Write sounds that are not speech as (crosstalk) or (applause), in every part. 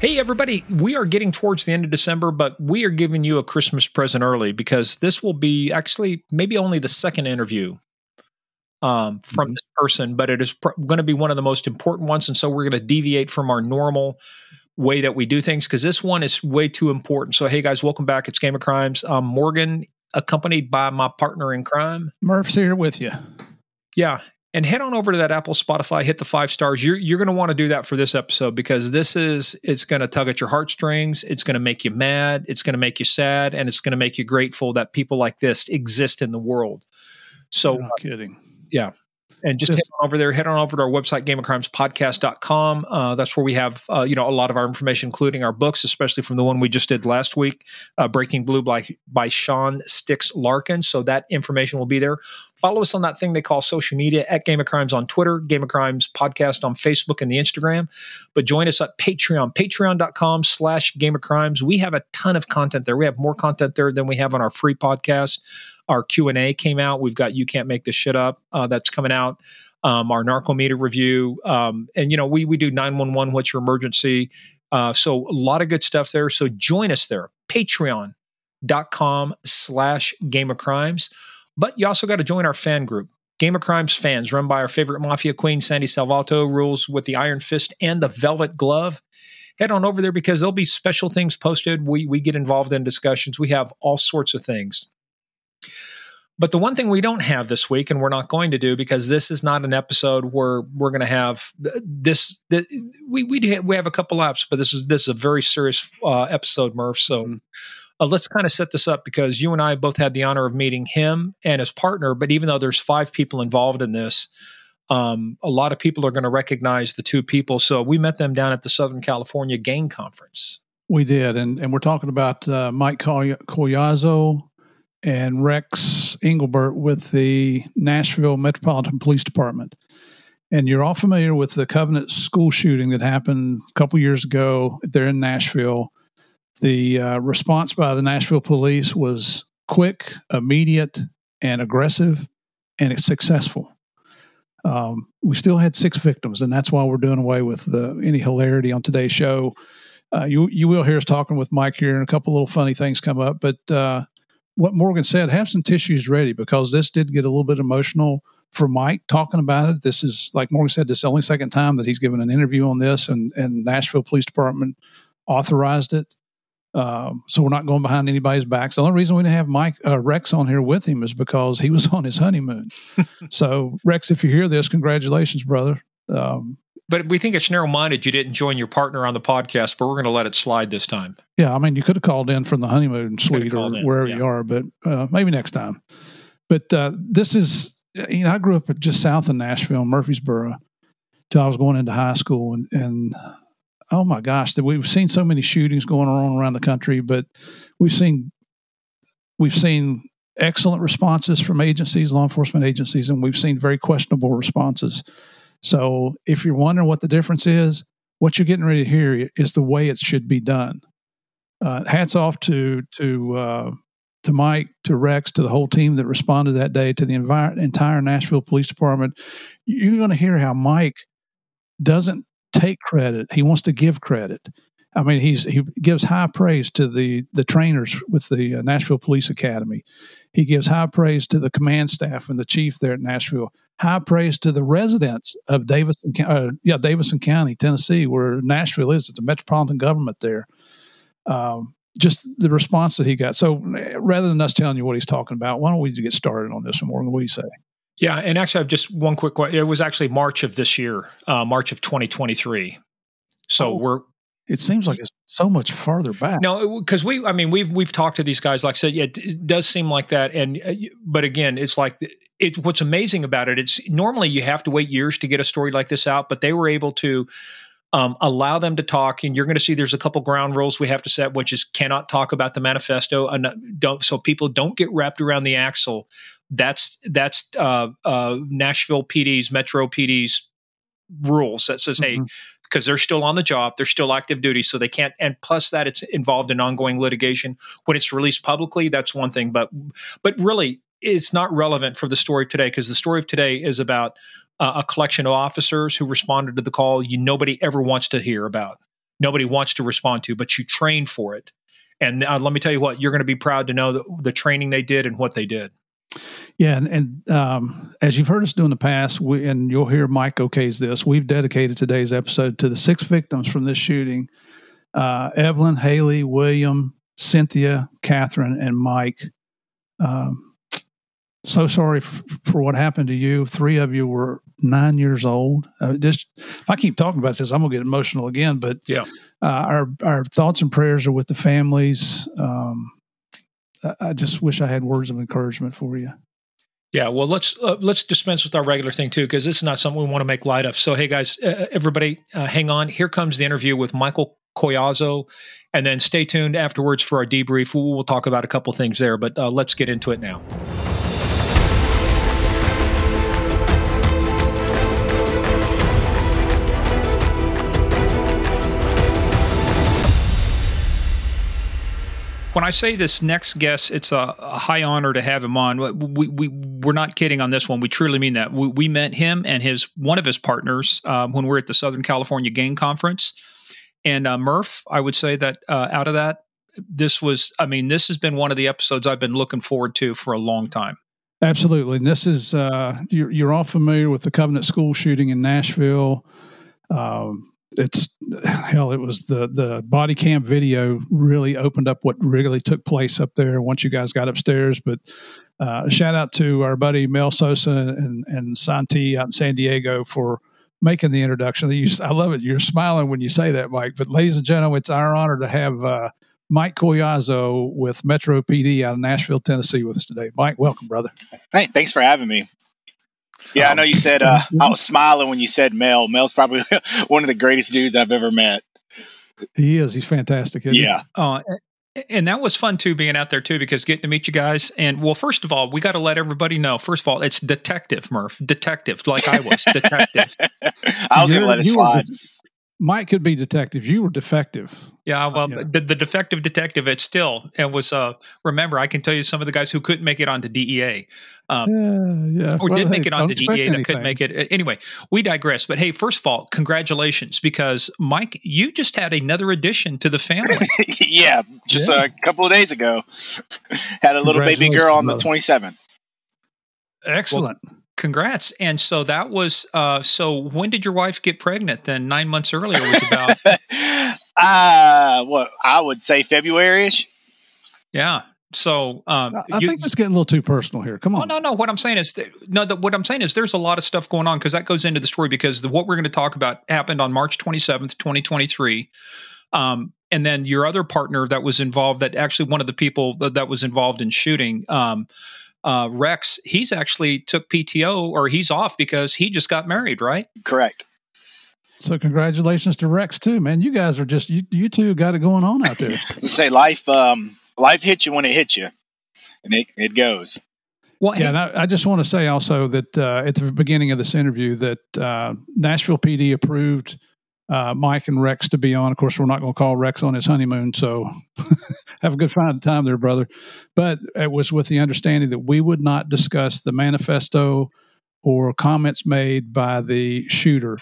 Hey, everybody, we are getting towards the end of December, but we are giving you a Christmas present early because this will be actually maybe only the second interview um, from mm-hmm. this person, but it is pr- going to be one of the most important ones. And so we're going to deviate from our normal way that we do things because this one is way too important. So, hey, guys, welcome back. It's Game of Crimes. Um, Morgan, accompanied by my partner in crime, Murph's here with you. Yeah and head on over to that Apple Spotify, hit the five stars. You're you're going to want to do that for this episode because this is it's going to tug at your heartstrings. It's going to make you mad. It's going to make you sad, and it's going to make you grateful that people like this exist in the world. So, no kidding. Yeah, and just, just, head on over there, head on over to our website, gameofcrimespodcast.com. Uh, that's where we have, uh, you know, a lot of our information, including our books, especially from the one we just did last week, uh, Breaking Blue by, by Sean Sticks Larkin. So that information will be there. Follow us on that thing they call social media at Game of Crimes on Twitter, Game of Crimes podcast on Facebook and the Instagram. But join us at Patreon, patreon.com slash Game of Crimes. We have a ton of content there. We have more content there than we have on our free podcast our q&a came out we've got you can't make this shit up uh, that's coming out um, our narcometer review um, and you know we we do 911 what's your emergency uh, so a lot of good stuff there so join us there patreon.com slash game of crimes but you also got to join our fan group Game of Crimes fans, run by our favorite mafia queen, Sandy Salvato, rules with the iron fist and the velvet glove. Head on over there because there'll be special things posted. We we get involved in discussions. We have all sorts of things. But the one thing we don't have this week, and we're not going to do because this is not an episode where we're going to have this. this we we we have a couple apps, but this is this is a very serious uh, episode, Murph. So. Mm-hmm. Uh, let's kind of set this up because you and I both had the honor of meeting him and his partner. But even though there's five people involved in this, um, a lot of people are going to recognize the two people. So we met them down at the Southern California Gang Conference. We did, and and we're talking about uh, Mike Collazo and Rex Engelbert with the Nashville Metropolitan Police Department. And you're all familiar with the Covenant school shooting that happened a couple years ago there in Nashville. The uh, response by the Nashville police was quick, immediate, and aggressive, and it's successful. Um, we still had six victims, and that's why we're doing away with the, any hilarity on today's show. Uh, you you will hear us talking with Mike here, and a couple little funny things come up. But uh, what Morgan said, have some tissues ready because this did get a little bit emotional for Mike talking about it. This is, like Morgan said, this is the only second time that he's given an interview on this, and, and Nashville Police Department authorized it. Um, so we're not going behind anybody's backs. The only reason we didn't have Mike uh, Rex on here with him is because he was (laughs) on his honeymoon. (laughs) so Rex, if you hear this, congratulations, brother. Um, but we think it's narrow minded you didn't join your partner on the podcast, but we're going to let it slide this time. Yeah, I mean, you could have called in from the honeymoon suite or in, wherever yeah. you are, but uh, maybe next time. But uh, this is, you know, I grew up just south of Nashville, Murfreesboro, till I was going into high school, and, and oh my gosh, that we've seen so many shootings going on around the country, but we've seen we've seen excellent responses from agencies, law enforcement agencies, and we've seen very questionable responses so if you're wondering what the difference is, what you're getting ready to hear is the way it should be done. Uh, hats off to to uh, to Mike, to Rex, to the whole team that responded that day, to the envi- entire Nashville Police Department. You're going to hear how Mike doesn't take credit; he wants to give credit. I mean, he's he gives high praise to the the trainers with the uh, Nashville Police Academy. He gives high praise to the command staff and the chief there at Nashville. High praise to the residents of Davidson, uh, yeah, Davidson County, Tennessee, where Nashville is. It's a metropolitan government there. Um, just the response that he got. So rather than us telling you what he's talking about, why don't we get started on this one, Morgan? What do you say? Yeah, and actually, I've just one quick. Question it was actually March of this year, uh, March of 2023. So oh. we're it seems like it's so much farther back. No, because we, I mean, we've we've talked to these guys. Like I said, yeah, it does seem like that. And uh, but again, it's like it. What's amazing about it, it's normally you have to wait years to get a story like this out, but they were able to um, allow them to talk. And you're going to see there's a couple ground rules we have to set, which is cannot talk about the manifesto, and don't so people don't get wrapped around the axle. That's that's uh, uh, Nashville PD's Metro PD's rules that says, mm-hmm. hey, because they're still on the job, they're still active duty, so they can't. And plus that, it's involved in ongoing litigation. When it's released publicly, that's one thing, but but really, it's not relevant for the story of today because the story of today is about uh, a collection of officers who responded to the call you nobody ever wants to hear about. nobody wants to respond to, but you train for it. And uh, let me tell you what, you're going to be proud to know the, the training they did and what they did. Yeah, and, and um, as you've heard us do in the past, we, and you'll hear Mike okays this, we've dedicated today's episode to the six victims from this shooting uh, Evelyn, Haley, William, Cynthia, Catherine, and Mike. Um, so sorry f- for what happened to you. Three of you were nine years old. Uh, just if I keep talking about this, I'm gonna get emotional again. But yeah, uh, our our thoughts and prayers are with the families. Um, I, just wish I had words of encouragement for you. Yeah, well, let's uh, let's dispense with our regular thing too, because this is not something we want to make light of. So, hey guys, uh, everybody, uh, hang on. Here comes the interview with Michael Collazo, and then stay tuned afterwards for our debrief. We'll, we'll talk about a couple things there, but uh, let's get into it now. When I say this next guest, it's a, a, high honor to have him on. We, we, we're not kidding on this one. We truly mean that. We, we met him and his one of his partners um, when we were at the Southern California Gang Conference. And uh, Murph, I would say that uh, out of that, this was, I mean, this has been one of the episodes I've been looking forward to for a long time. Absolutely. And this is, uh, you're, you're all familiar with the Covenant School shooting in Nashville. Um, it's hell it was the the body cam video really opened up what really took place up there once you guys got upstairs but uh, shout out to our buddy mel sosa and and santi out in san diego for making the introduction you, i love it you're smiling when you say that mike but ladies and gentlemen it's our honor to have uh, Mike Collazo with Metro PD out of Nashville, Tennessee, with us today. Mike, welcome, brother. Hey, thanks for having me. Yeah, um, I know you said uh, (laughs) I was smiling when you said Mel. Mel's probably (laughs) one of the greatest dudes I've ever met. He is. He's fantastic. yeah. Uh, and that was fun too, being out there too, because getting to meet you guys. And well, first of all, we got to let everybody know. First of all, it's detective Murph, detective, like I was, detective. (laughs) I was going to let it slide. Mike could be detective. You were defective. Yeah, well, yeah. The, the defective detective. It still it was. Uh, remember, I can tell you some of the guys who couldn't make it onto DEA, um, yeah, yeah. or well, did make it onto DEA anything. that couldn't make it. Anyway, we digress. But hey, first of all, congratulations because Mike, you just had another addition to the family. (laughs) yeah, just yeah. a couple of days ago, (laughs) had a little baby girl on the twenty seventh. Excellent. Well, congrats and so that was uh so when did your wife get pregnant then nine months earlier was about (laughs) uh what i would say february-ish yeah so um, I you, think it's getting a little too personal here. Come on. Oh, no, no. What I'm saying is, no. The, what I'm saying is, there's a lot of stuff going on because that goes into the story because the, what we're going to talk about happened on March 27th, 2023. Um, and then your other partner that was involved, that actually one of the people that, that was involved in shooting, um, uh, Rex, he's actually took PTO or he's off because he just got married, right? Correct. So congratulations to Rex too, man. You guys are just you, you two got it going on out there. (laughs) say life um life hits you when it hits you. And it, it goes. Well, yeah, and I, I, just want to say also that uh, at the beginning of this interview that uh, Nashville PD approved uh, Mike and Rex to be on. Of course, we're not going to call Rex on his honeymoon, so (laughs) have a good fine time there, brother. But it was with the understanding that we would not discuss the manifesto or comments made by the shooter.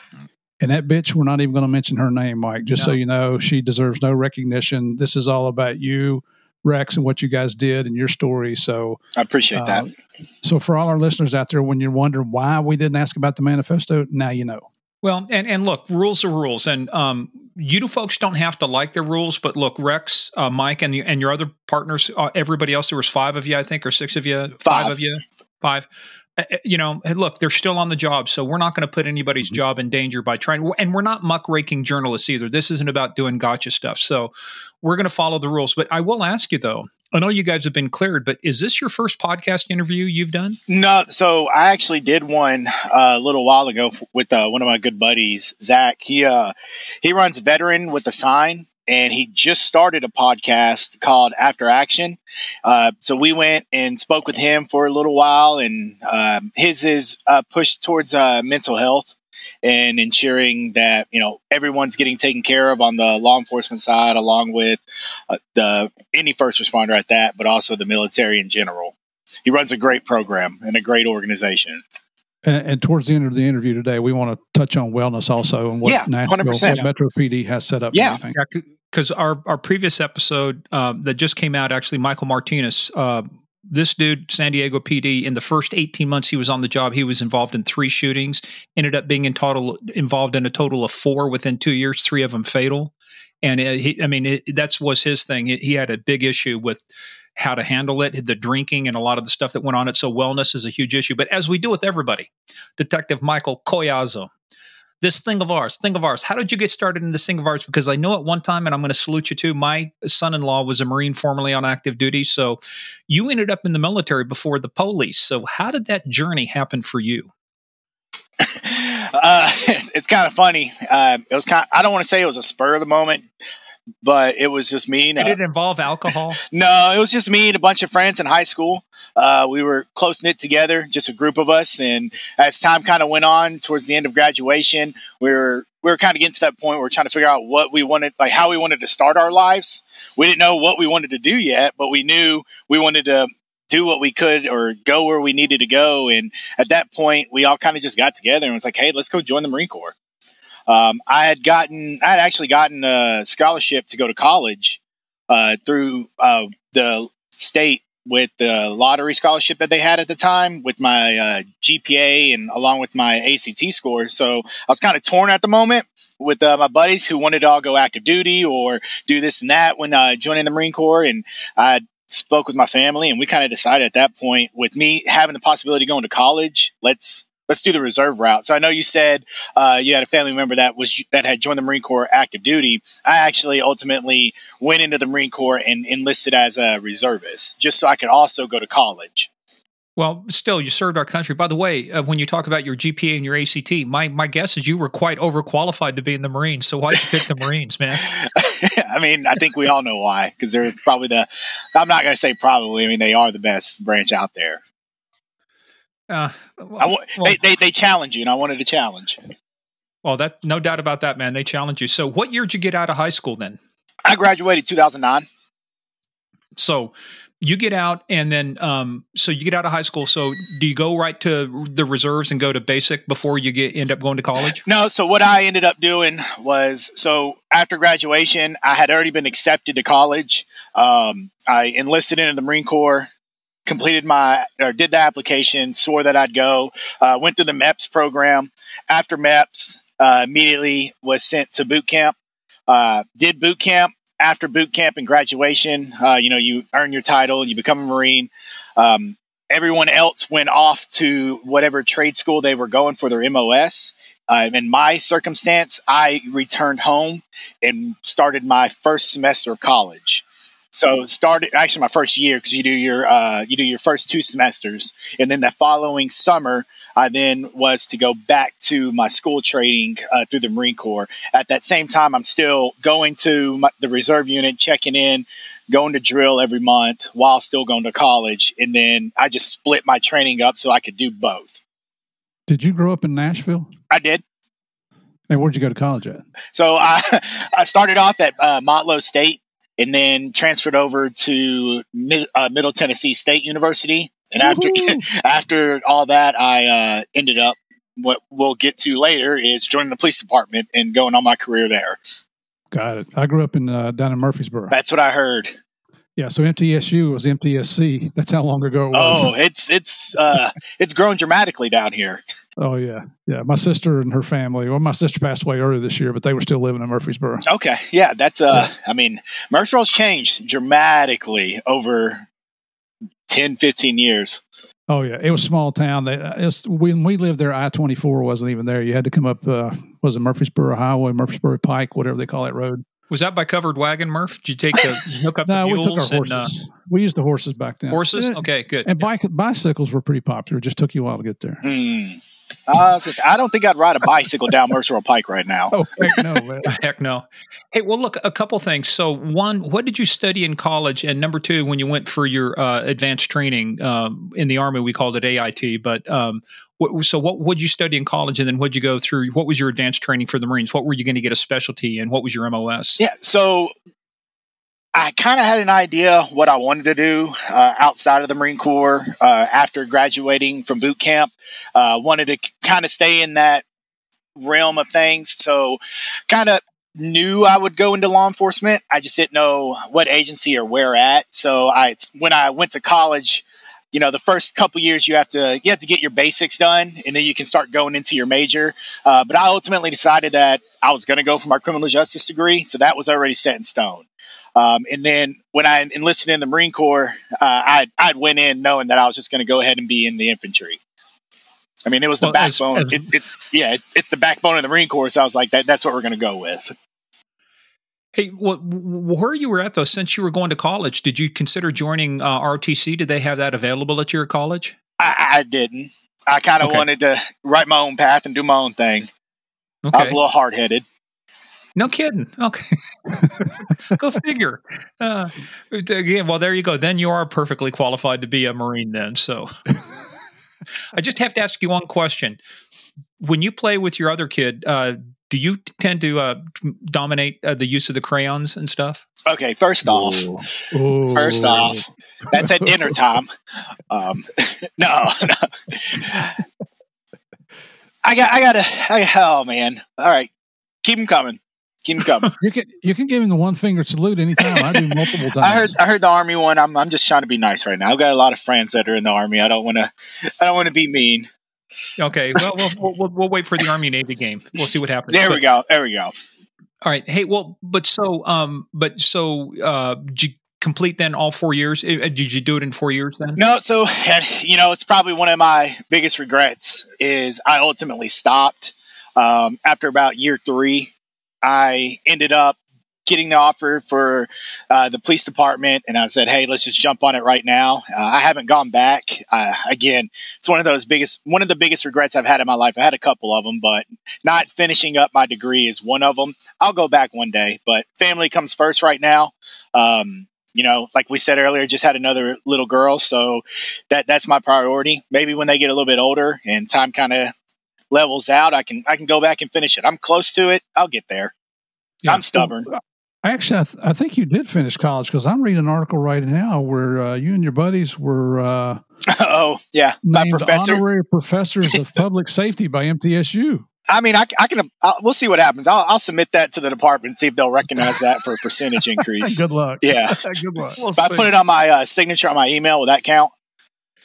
And that bitch, we're not even going to mention her name, Mike. Just no. so you know, she deserves no recognition. This is all about you, Rex, and what you guys did and your story. So I appreciate uh, that. So for all our listeners out there, when you're wondering why we didn't ask about the manifesto, now you know. Well, and and look, rules are rules, and um, you folks don't have to like the rules, but look, Rex, uh, Mike, and the, and your other partners, uh, everybody else, there was five of you, I think, or six of you, five, five of you, five. Uh, uh, you know, look, they're still on the job, so we're not going to put anybody's mm-hmm. job in danger by trying. And we're not muckraking journalists either. This isn't about doing gotcha stuff. So we're going to follow the rules. But I will ask you though. I know you guys have been cleared, but is this your first podcast interview you've done? No. So I actually did one uh, a little while ago with uh, one of my good buddies, Zach. He uh, he runs Veteran with the Sign and he just started a podcast called After Action. Uh, so we went and spoke with him for a little while, and um, his is uh, pushed towards uh, mental health and ensuring that you know everyone's getting taken care of on the law enforcement side, along with uh, the any first responder at that, but also the military in general. He runs a great program and a great organization. And, and, towards the end of the interview today, we want to touch on wellness also and what yeah, Nashville, what Metro PD has set up. Yeah, because our our previous episode um, that just came out, actually, Michael Martinez. Uh, this dude, San Diego PD, in the first 18 months he was on the job, he was involved in three shootings. Ended up being in total involved in a total of four within two years, three of them fatal. And it, he, I mean, it, that's was his thing. He had a big issue with how to handle it, the drinking, and a lot of the stuff that went on it. So wellness is a huge issue. But as we do with everybody, Detective Michael Collazo, this thing of ours, thing of ours. How did you get started in this thing of ours? Because I know at one time, and I'm going to salute you too. My son-in-law was a Marine, formerly on active duty, so you ended up in the military before the police. So how did that journey happen for you? uh, (laughs) it's kind of funny. Uh, it was kind. Of, I don't want to say it was a spur of the moment but it was just me. Did uh, it involve alcohol? (laughs) no, it was just me and a bunch of friends in high school. Uh, we were close knit together, just a group of us. And as time kind of went on towards the end of graduation, we were we were kind of getting to that point where we are trying to figure out what we wanted, like how we wanted to start our lives. We didn't know what we wanted to do yet, but we knew we wanted to do what we could or go where we needed to go. And at that point, we all kind of just got together and was like, hey, let's go join the Marine Corps. Um, I had gotten, I had actually gotten a scholarship to go to college uh, through uh, the state with the lottery scholarship that they had at the time with my uh, GPA and along with my ACT score. So I was kind of torn at the moment with uh, my buddies who wanted to all go active duty or do this and that when uh, joining the Marine Corps. And I spoke with my family and we kind of decided at that point with me having the possibility of going to college, let's let's do the reserve route. So I know you said uh, you had a family member that was that had joined the Marine Corps active duty. I actually ultimately went into the Marine Corps and enlisted as a reservist, just so I could also go to college. Well, still, you served our country. By the way, uh, when you talk about your GPA and your ACT, my my guess is you were quite overqualified to be in the Marines. So why did you pick the Marines, man? (laughs) I mean, I think we all know why because they're probably the. I'm not going to say probably. I mean, they are the best branch out there. Uh, well, well, they, they, they challenge you, and I wanted to challenge. Well, that no doubt about that, man. They challenge you. So, what year did you get out of high school then? I graduated 2009. So, you get out, and then um, so you get out of high school. So, do you go right to the reserves and go to basic before you get end up going to college? No. So, what I ended up doing was so after graduation, I had already been accepted to college. Um, I enlisted into the Marine Corps completed my or did the application, swore that I'd go, uh, went through the MEPS program. After MEPS, uh, immediately was sent to boot camp. Uh, did boot camp. After boot camp and graduation, uh, you know, you earn your title, you become a Marine. Um, everyone else went off to whatever trade school they were going for their MOS. Uh, in my circumstance, I returned home and started my first semester of college. So started actually my first year because you do your uh, you do your first two semesters, and then the following summer I then was to go back to my school training uh, through the Marine Corps. At that same time, I'm still going to my, the reserve unit, checking in, going to drill every month while still going to college, and then I just split my training up so I could do both. Did you grow up in Nashville? I did. And where'd you go to college at? So (laughs) I I started off at uh, Motlow State and then transferred over to Mid, uh, Middle Tennessee State University. And after (laughs) after all that, I uh, ended up what we'll get to later is joining the police department and going on my career there. Got it. I grew up in uh, down in Murfreesboro. That's what I heard. Yeah, so MTSU was MTSC. That's how long ago it was. Oh, it's it's uh, it's grown dramatically down here. Oh yeah, yeah. My sister and her family. Well, my sister passed away earlier this year, but they were still living in Murfreesboro. Okay, yeah, that's uh. Yeah. I mean, Murfreesboro's changed dramatically over 10, 15 years. Oh yeah, it was small town. They, uh, was, when we lived there, I twenty four wasn't even there. You had to come up. Uh, was it Murfreesboro Highway, Murfreesboro Pike, whatever they call that road. Was that by covered wagon, Murph? Did you take the hook up (laughs) no, the we took our horses. And, uh, we used the horses back then. Horses? Okay, good. And bike, bicycles were pretty popular. It just took you a while to get there. Mm. Uh, I, I don't think I'd ride a bicycle down Mercer Pike right now. (laughs) Oh, heck no, (laughs) heck no. Hey, well, look, a couple things. So, one, what did you study in college? And number two, when you went for your uh, advanced training um, in the Army, we called it AIT. But um, what, so, what would you study in college? And then what did you go through? What was your advanced training for the Marines? What were you going to get a specialty and what was your MOS? Yeah. So, I kind of had an idea what I wanted to do uh, outside of the Marine Corps uh, after graduating from boot camp. Uh, wanted to kind of stay in that realm of things. So, kind of knew I would go into law enforcement. I just didn't know what agency or where at. So, I when I went to college, you know, the first couple years you have to you have to get your basics done, and then you can start going into your major. Uh, but I ultimately decided that I was going to go for my criminal justice degree, so that was already set in stone. Um, and then when I enlisted in the Marine Corps, uh, I I went in knowing that I was just going to go ahead and be in the infantry. I mean, it was the well, backbone. As, as, it, it, yeah, it, it's the backbone of the Marine Corps. So I was like, that, that's what we're going to go with. Hey, well, where you were at though, since you were going to college, did you consider joining uh, ROTC? Did they have that available at your college? I, I didn't. I kind of okay. wanted to write my own path and do my own thing. Okay. I was a little hard headed. No kidding. Okay. (laughs) go figure. Uh, again, well, there you go. Then you are perfectly qualified to be a Marine, then. So (laughs) I just have to ask you one question. When you play with your other kid, uh, do you tend to uh, dominate uh, the use of the crayons and stuff? Okay, first off, Ooh. first off, that's at dinner time. Um, (laughs) no, no. I got, I gotta, I, oh man. All right, keep them coming. Keep them coming. you can you can give him the one finger salute anytime. I do (laughs) multiple times. I heard I heard the army one. I'm I'm just trying to be nice right now. I've got a lot of friends that are in the army. I don't want to I don't want to be mean. Okay, well, we'll, we'll, we'll wait for the Army Navy game. We'll see what happens. There but, we go. There we go. All right. Hey, well, but so, um, but so, uh, did you complete then all four years? Uh, did you do it in four years then? No. So, you know, it's probably one of my biggest regrets is I ultimately stopped um, after about year three. I ended up getting the offer for uh, the police department, and I said, "Hey, let's just jump on it right now." Uh, I haven't gone back. Uh, again, it's one of those biggest, one of the biggest regrets I've had in my life. I had a couple of them, but not finishing up my degree is one of them. I'll go back one day, but family comes first right now. Um, you know, like we said earlier, just had another little girl, so that that's my priority. Maybe when they get a little bit older and time kind of levels out, I can I can go back and finish it. I'm close to it. I'll get there. Yeah. I'm stubborn. Actually, I, th- I, think you did finish college because I'm reading an article right now where uh, you and your buddies were. Uh, (laughs) oh yeah, my professor, honorary professors of (laughs) public safety by MTSU. I mean, I, I can. I'll, we'll see what happens. I'll, I'll, submit that to the department and see if they'll recognize that for a percentage (laughs) increase. Good luck. Yeah, good luck. We'll I put it on my uh, signature on my email. Will that count?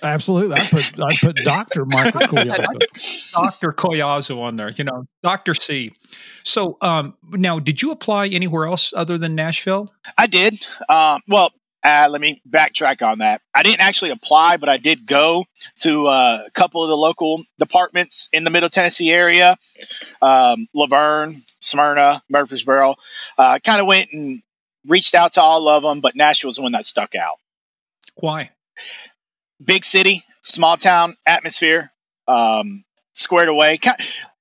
Absolutely. I put I put Doctor Michael Collazo. (laughs) Doctor Collazo on there. You know, Doctor C. So um, now, did you apply anywhere else other than Nashville? I did. Um, well, uh, let me backtrack on that. I didn't actually apply, but I did go to uh, a couple of the local departments in the Middle Tennessee area, um, La Vergne, Smyrna, Murfreesboro. I uh, kind of went and reached out to all of them, but Nashville's the one that stuck out. Why? Big city, small town atmosphere, um, squared away.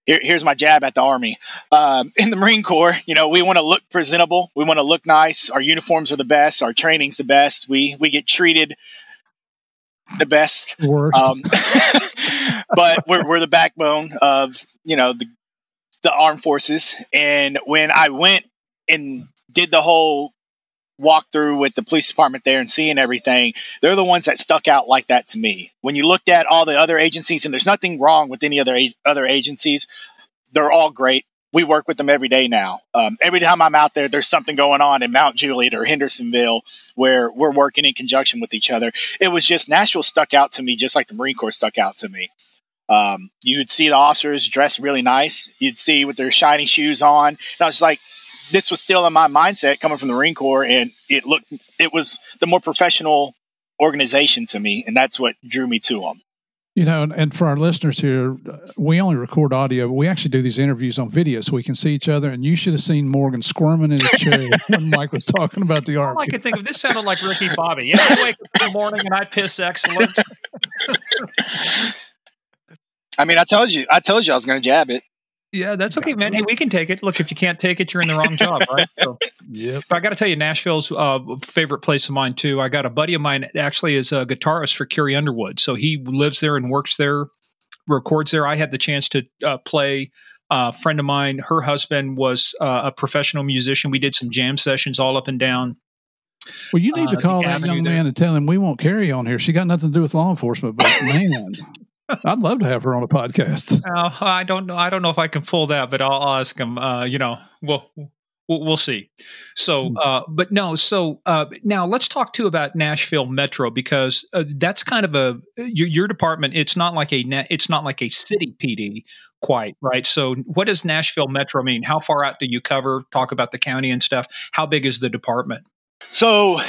Here, here's my jab at the Army. Um, (laughs) in the Marine Corps, you know, we want to look presentable. We want to look nice. Our uniforms are the best. Our training's the best. We we get treated the best. Worst. Um, (laughs) but we're we're the backbone of you know the the armed forces. And when I went and did the whole walk through with the police department there and seeing everything, they're the ones that stuck out like that to me. When you looked at all the other agencies, and there's nothing wrong with any other other agencies, they're all great. We work with them every day now. Um, every time I'm out there, there's something going on in Mount Juliet or Hendersonville where we're working in conjunction with each other. It was just Nashville stuck out to me, just like the Marine Corps stuck out to me. Um, you'd see the officers dressed really nice. You'd see with their shiny shoes on. And I was like, this was still in my mindset coming from the Marine Corps, and it looked it was the more professional organization to me, and that's what drew me to them. You know, and for our listeners here, uh, we only record audio, but we actually do these interviews on video so we can see each other. And you should have seen Morgan squirming in his chair (laughs) when Mike was talking about the art. All I could think of this sounded like Ricky Bobby. Yeah, I wake up in the morning and I piss excellent. (laughs) I mean, I told you, I told you I was going to jab it. Yeah, that's okay, man. Hey, we can take it. Look, if you can't take it, you're in the wrong job, (laughs) right? So, yep. But I got to tell you, Nashville's uh, favorite place of mine too. I got a buddy of mine actually is a guitarist for Carrie Underwood, so he lives there and works there, records there. I had the chance to uh, play. Uh, a friend of mine, her husband was uh, a professional musician. We did some jam sessions all up and down Well, you need to uh, call that young man and tell him we won't carry on here. She got nothing to do with law enforcement, but man, (laughs) I'd love to have her on a podcast. Uh, I don't know. I don't know if I can pull that, but I'll, I'll ask him. Uh, you know, we'll we'll, we'll see. So, hmm. uh, but no. So uh, now let's talk too about Nashville Metro because uh, that's kind of a your, your, department. It's not like a it's not like a city PD quite right. So, what does Nashville Metro mean? How far out do you cover? Talk about the county and stuff. How big is the department? So,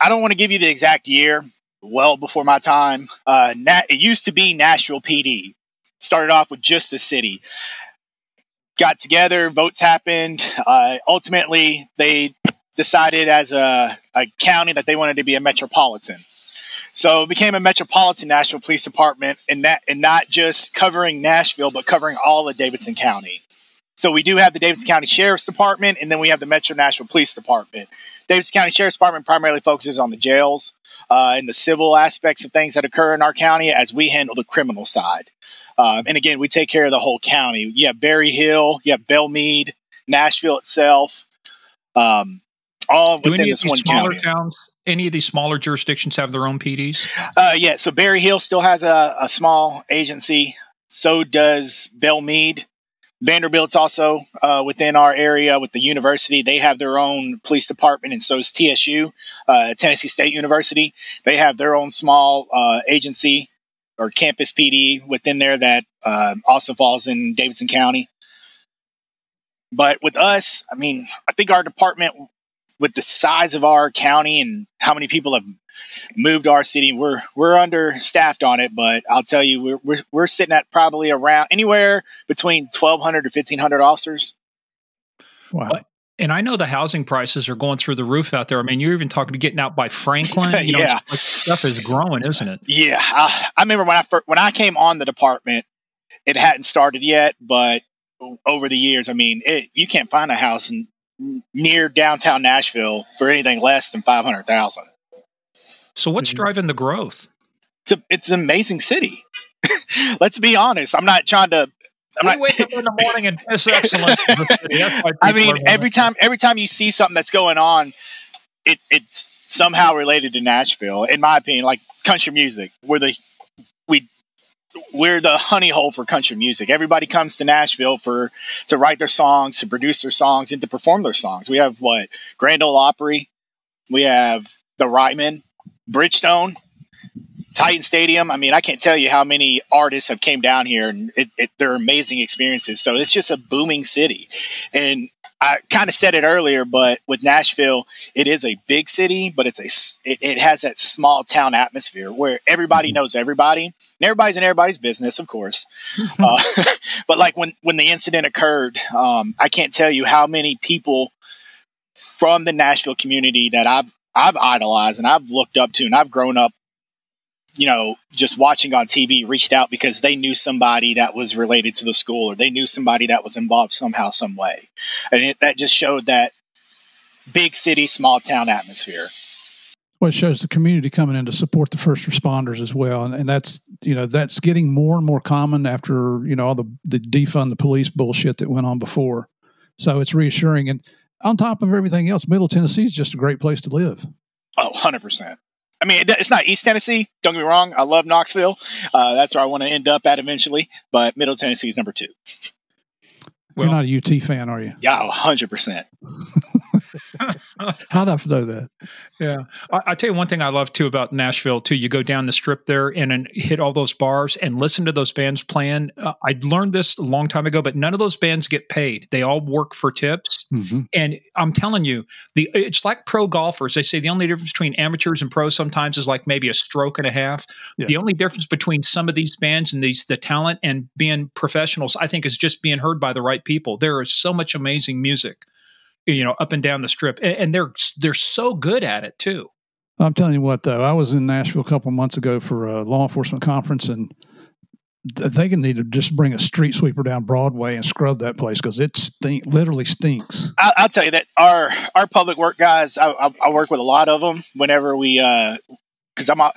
I don't want to give you the exact year. Well before my time, uh, it used to be Nashville PD. Started off with just the city got together, votes happened. Uh, ultimately, they decided as a, a county that they wanted to be a metropolitan. So it became a metropolitan Nashville Police Department, and that and not just covering Nashville, but covering all of Davidson County. So we do have the Davidson County Sheriff's Department, and then we have the Metro Nashville Police Department. Davidson County Sheriff's Department primarily focuses on the jails uh, and the civil aspects of things that occur in our county, as we handle the criminal side. Um, and again, we take care of the whole county. You have Berry Hill, you have Belle-Meade, Nashville itself, um, all Do within this one smaller county. towns, any of these smaller jurisdictions have their own PDs? Uh, yeah, so Berry Hill still has a, a small agency. So does Belle-Meade. Vanderbilt's also uh, within our area with the university. They have their own police department, and so is TSU, uh, Tennessee State University. They have their own small uh, agency or campus PD within there that uh, also falls in Davidson County. But with us, I mean, I think our department, with the size of our county and how many people have moved our city, we're we're understaffed on it. But I'll tell you, we're we're, we're sitting at probably around anywhere between twelve hundred to fifteen hundred officers. Wow and I know the housing prices are going through the roof out there. I mean, you're even talking to getting out by Franklin. You know, (laughs) yeah, stuff is growing, isn't it? Yeah, I, I remember when I first, when I came on the department, it hadn't started yet, but over the years, I mean, it, you can't find a house in, near downtown Nashville for anything less than five hundred thousand. So, what's mm-hmm. driving the growth? It's, a, it's an amazing city. (laughs) Let's be honest. I'm not trying to I'm not, wake up in the morning and it's (laughs) excellent. I mean, every time every time you see something that's going on, it it's somehow related to Nashville. In my opinion, like country music, we're the we we're the honey hole for country music. Everybody comes to Nashville for to write their songs, to produce their songs, and to perform their songs. We have what Grand Ole Opry, we have the Ryman, Bridgestone, Titan Stadium. I mean, I can't tell you how many artists have came down here, and it, it, they're amazing experiences. So it's just a booming city, and I kind of said it earlier, but with Nashville, it is a big city, but it's a it, it has that small town atmosphere where everybody mm-hmm. knows everybody, and everybody's in everybody's business, of course. uh, (laughs) but like when when the incident occurred, um, I can't tell you how many people from the Nashville community that I've I've idolized and I've looked up to, and I've grown up you know, just watching on TV reached out because they knew somebody that was related to the school or they knew somebody that was involved somehow, some way. And it, that just showed that big city, small town atmosphere. Well, it shows the community coming in to support the first responders as well, and, and that's you know that's getting more and more common after you know all the the defund the police bullshit that went on before. So it's reassuring, and on top of everything else, Middle Tennessee is just a great place to live. Oh, 100 percent. I mean, it's not East Tennessee. Don't get me wrong. I love Knoxville. Uh, that's where I want to end up at eventually. But Middle Tennessee is number two. Well, You're not a UT fan, are you? Yeah, hundred percent. (laughs) How'd I know that? Yeah, I, I, tell you one thing I love too about Nashville too. You go down the strip there and, and hit all those bars and listen to those bands playing. Uh, I learned this a long time ago, but none of those bands get paid. They all work for tips. Mm-hmm. And I'm telling you, the it's like pro golfers. They say the only difference between amateurs and pros sometimes is like maybe a stroke and a half. Yeah. The only difference between some of these bands and these the talent and being professionals, I think, is just being heard by the right people. There is so much amazing music you know, up and down the strip, and they're they're so good at it too. I'm telling you what, though, I was in Nashville a couple months ago for a law enforcement conference, and they can need to just bring a street sweeper down Broadway and scrub that place because it stink, literally stinks. I'll, I'll, tell you that our our public work guys, I, I, I work with a lot of them. Whenever we, because uh, I'm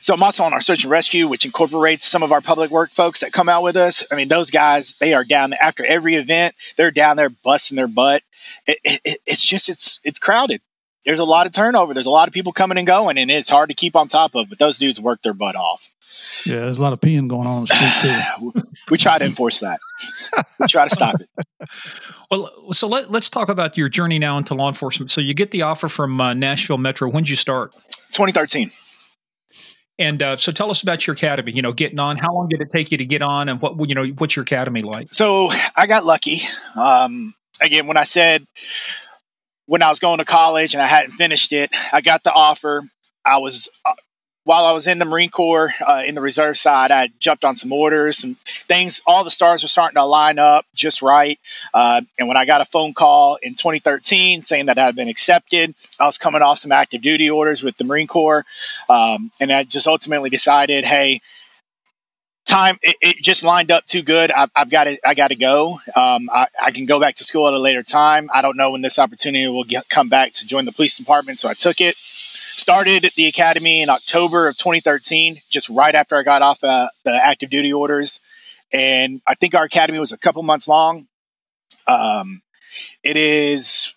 so I'm also on our search and rescue, which incorporates some of our public work folks that come out with us. I mean, those guys, they are down there after every event. They're down there busting their butt it, it, it's just it's it's crowded. there's a lot of turnover. There's a lot of people coming and going, and it's hard to keep on top of. But those dudes work their butt off. Yeah, there's a lot of peeing going on in the street too. (sighs) we try to enforce that. we try to stop it. (laughs) Well, so let, us talk about your journey now into law enforcement. So you get the offer from uh, Nashville Metro. When did you start? 2013. And uh, so tell us about your academy, you know, getting on. How long did it take you to get on and what, you know, what's your academy like? So I got lucky. Um, again, when I said when I was going to college and I hadn't finished it, I got the offer. I was uh, while I was in the Marine Corps uh, in the reserve side, I jumped on some orders, and things. All the stars were starting to line up just right. Uh, and when I got a phone call in 2013 saying that I had been accepted, I was coming off some active duty orders with the Marine Corps, um, and I just ultimately decided, hey. Time it, it just lined up too good. I, have got to. I got to go. Um, I, I, can go back to school at a later time. I don't know when this opportunity will get, come back to join the police department, so I took it started the academy in October of 2013, just right after I got off uh, the active duty orders. And I think our academy was a couple months long. Um, it is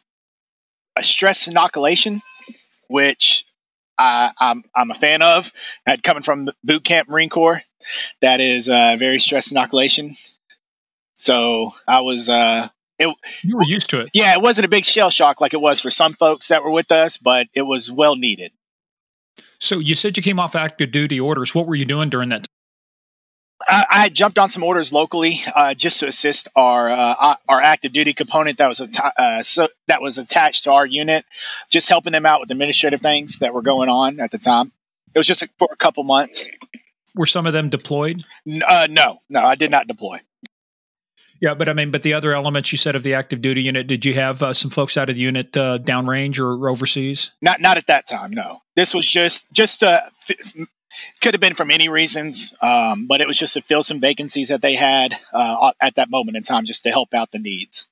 a stress inoculation, which I, am I'm, I'm a fan of. Coming from the boot camp Marine Corps, that is a very stress inoculation. So I was uh, it, you were used to it. Yeah, it wasn't a big shell shock like it was for some folks that were with us, but it was well needed. So you said you came off active duty orders. What were you doing during that time? I, I jumped on some orders locally uh, just to assist our uh, our active duty component that was uh, so, that was attached to our unit, just helping them out with administrative things that were going on at the time. It was just for a couple months. Were some of them deployed? Uh, no, no, I did not deploy. Yeah, but I mean, but the other elements you said of the active duty unit, did you have uh, some folks out of the unit uh, downrange or overseas? Not, not at that time. No, this was just just uh, could have been from any reasons, um, but it was just to fill some vacancies that they had uh, at that moment in time, just to help out the needs.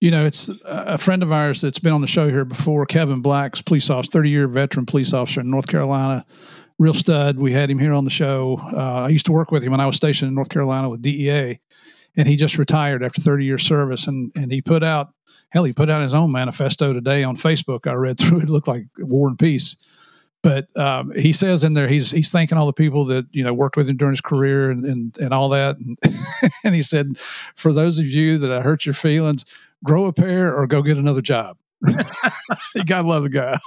You know, it's a friend of ours that's been on the show here before, Kevin Black's police officer, thirty year veteran police officer in North Carolina real stud. We had him here on the show. Uh, I used to work with him when I was stationed in North Carolina with DEA, and he just retired after 30 years service. And and he put out hell, he put out his own manifesto today on Facebook. I read (laughs) through it; looked like War and Peace. But um, he says in there he's he's thanking all the people that you know worked with him during his career and and, and all that. And, (laughs) and he said, for those of you that I hurt your feelings, grow a pair or go get another job. You (laughs) gotta love the guy.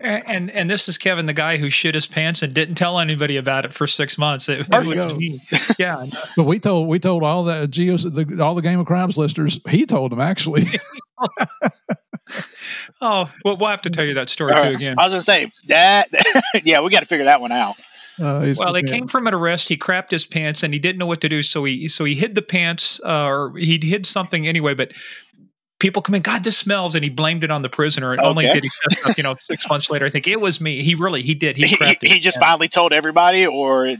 And, and, and this is Kevin, the guy who shit his pants and didn't tell anybody about it for six months. It, it was, (laughs) yeah, but we told we told all the geos the, all the Game of Crimes listeners. He told them actually. (laughs) oh, well, we'll have to tell you that story uh, too again. I was gonna say that. yeah, we got to figure that one out. Uh, well, they came from an arrest. He crapped his pants and he didn't know what to do, so he so he hid the pants, uh, or he hid something anyway. But people come in, God, this smells, and he blamed it on the prisoner. And okay. only did he fess up, you know, (laughs) six months later. I think it was me. He really, he did. He he, he, just finally told everybody, or yeah.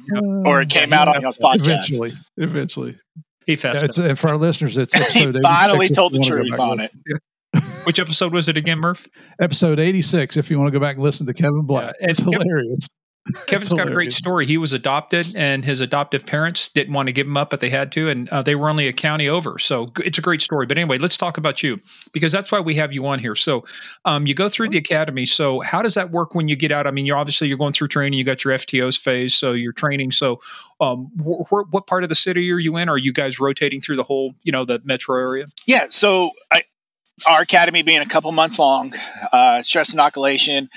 or it came yeah, out on his podcast. Eventually, eventually, he fessed. Yeah, and for our listeners, it's (laughs) episode. he finally told the truth on it. (laughs) Which episode was it again, Murph? Episode eighty-six. If you want to go back and listen to Kevin Black, it's hilarious. (laughs) Kevin's got a great story. He was adopted, and his adoptive parents didn't want to give him up, but they had to, and uh, they were only a county over. So it's a great story. But anyway, let's talk about you because that's why we have you on here. So um, you go through the academy. So how does that work when you get out? I mean, you're obviously you're going through training. You got your FTOs phase, so you're training. So um, wh- wh- what part of the city are you in? Are you guys rotating through the whole, you know, the metro area? Yeah. So I, our academy being a couple months long, uh, stress inoculation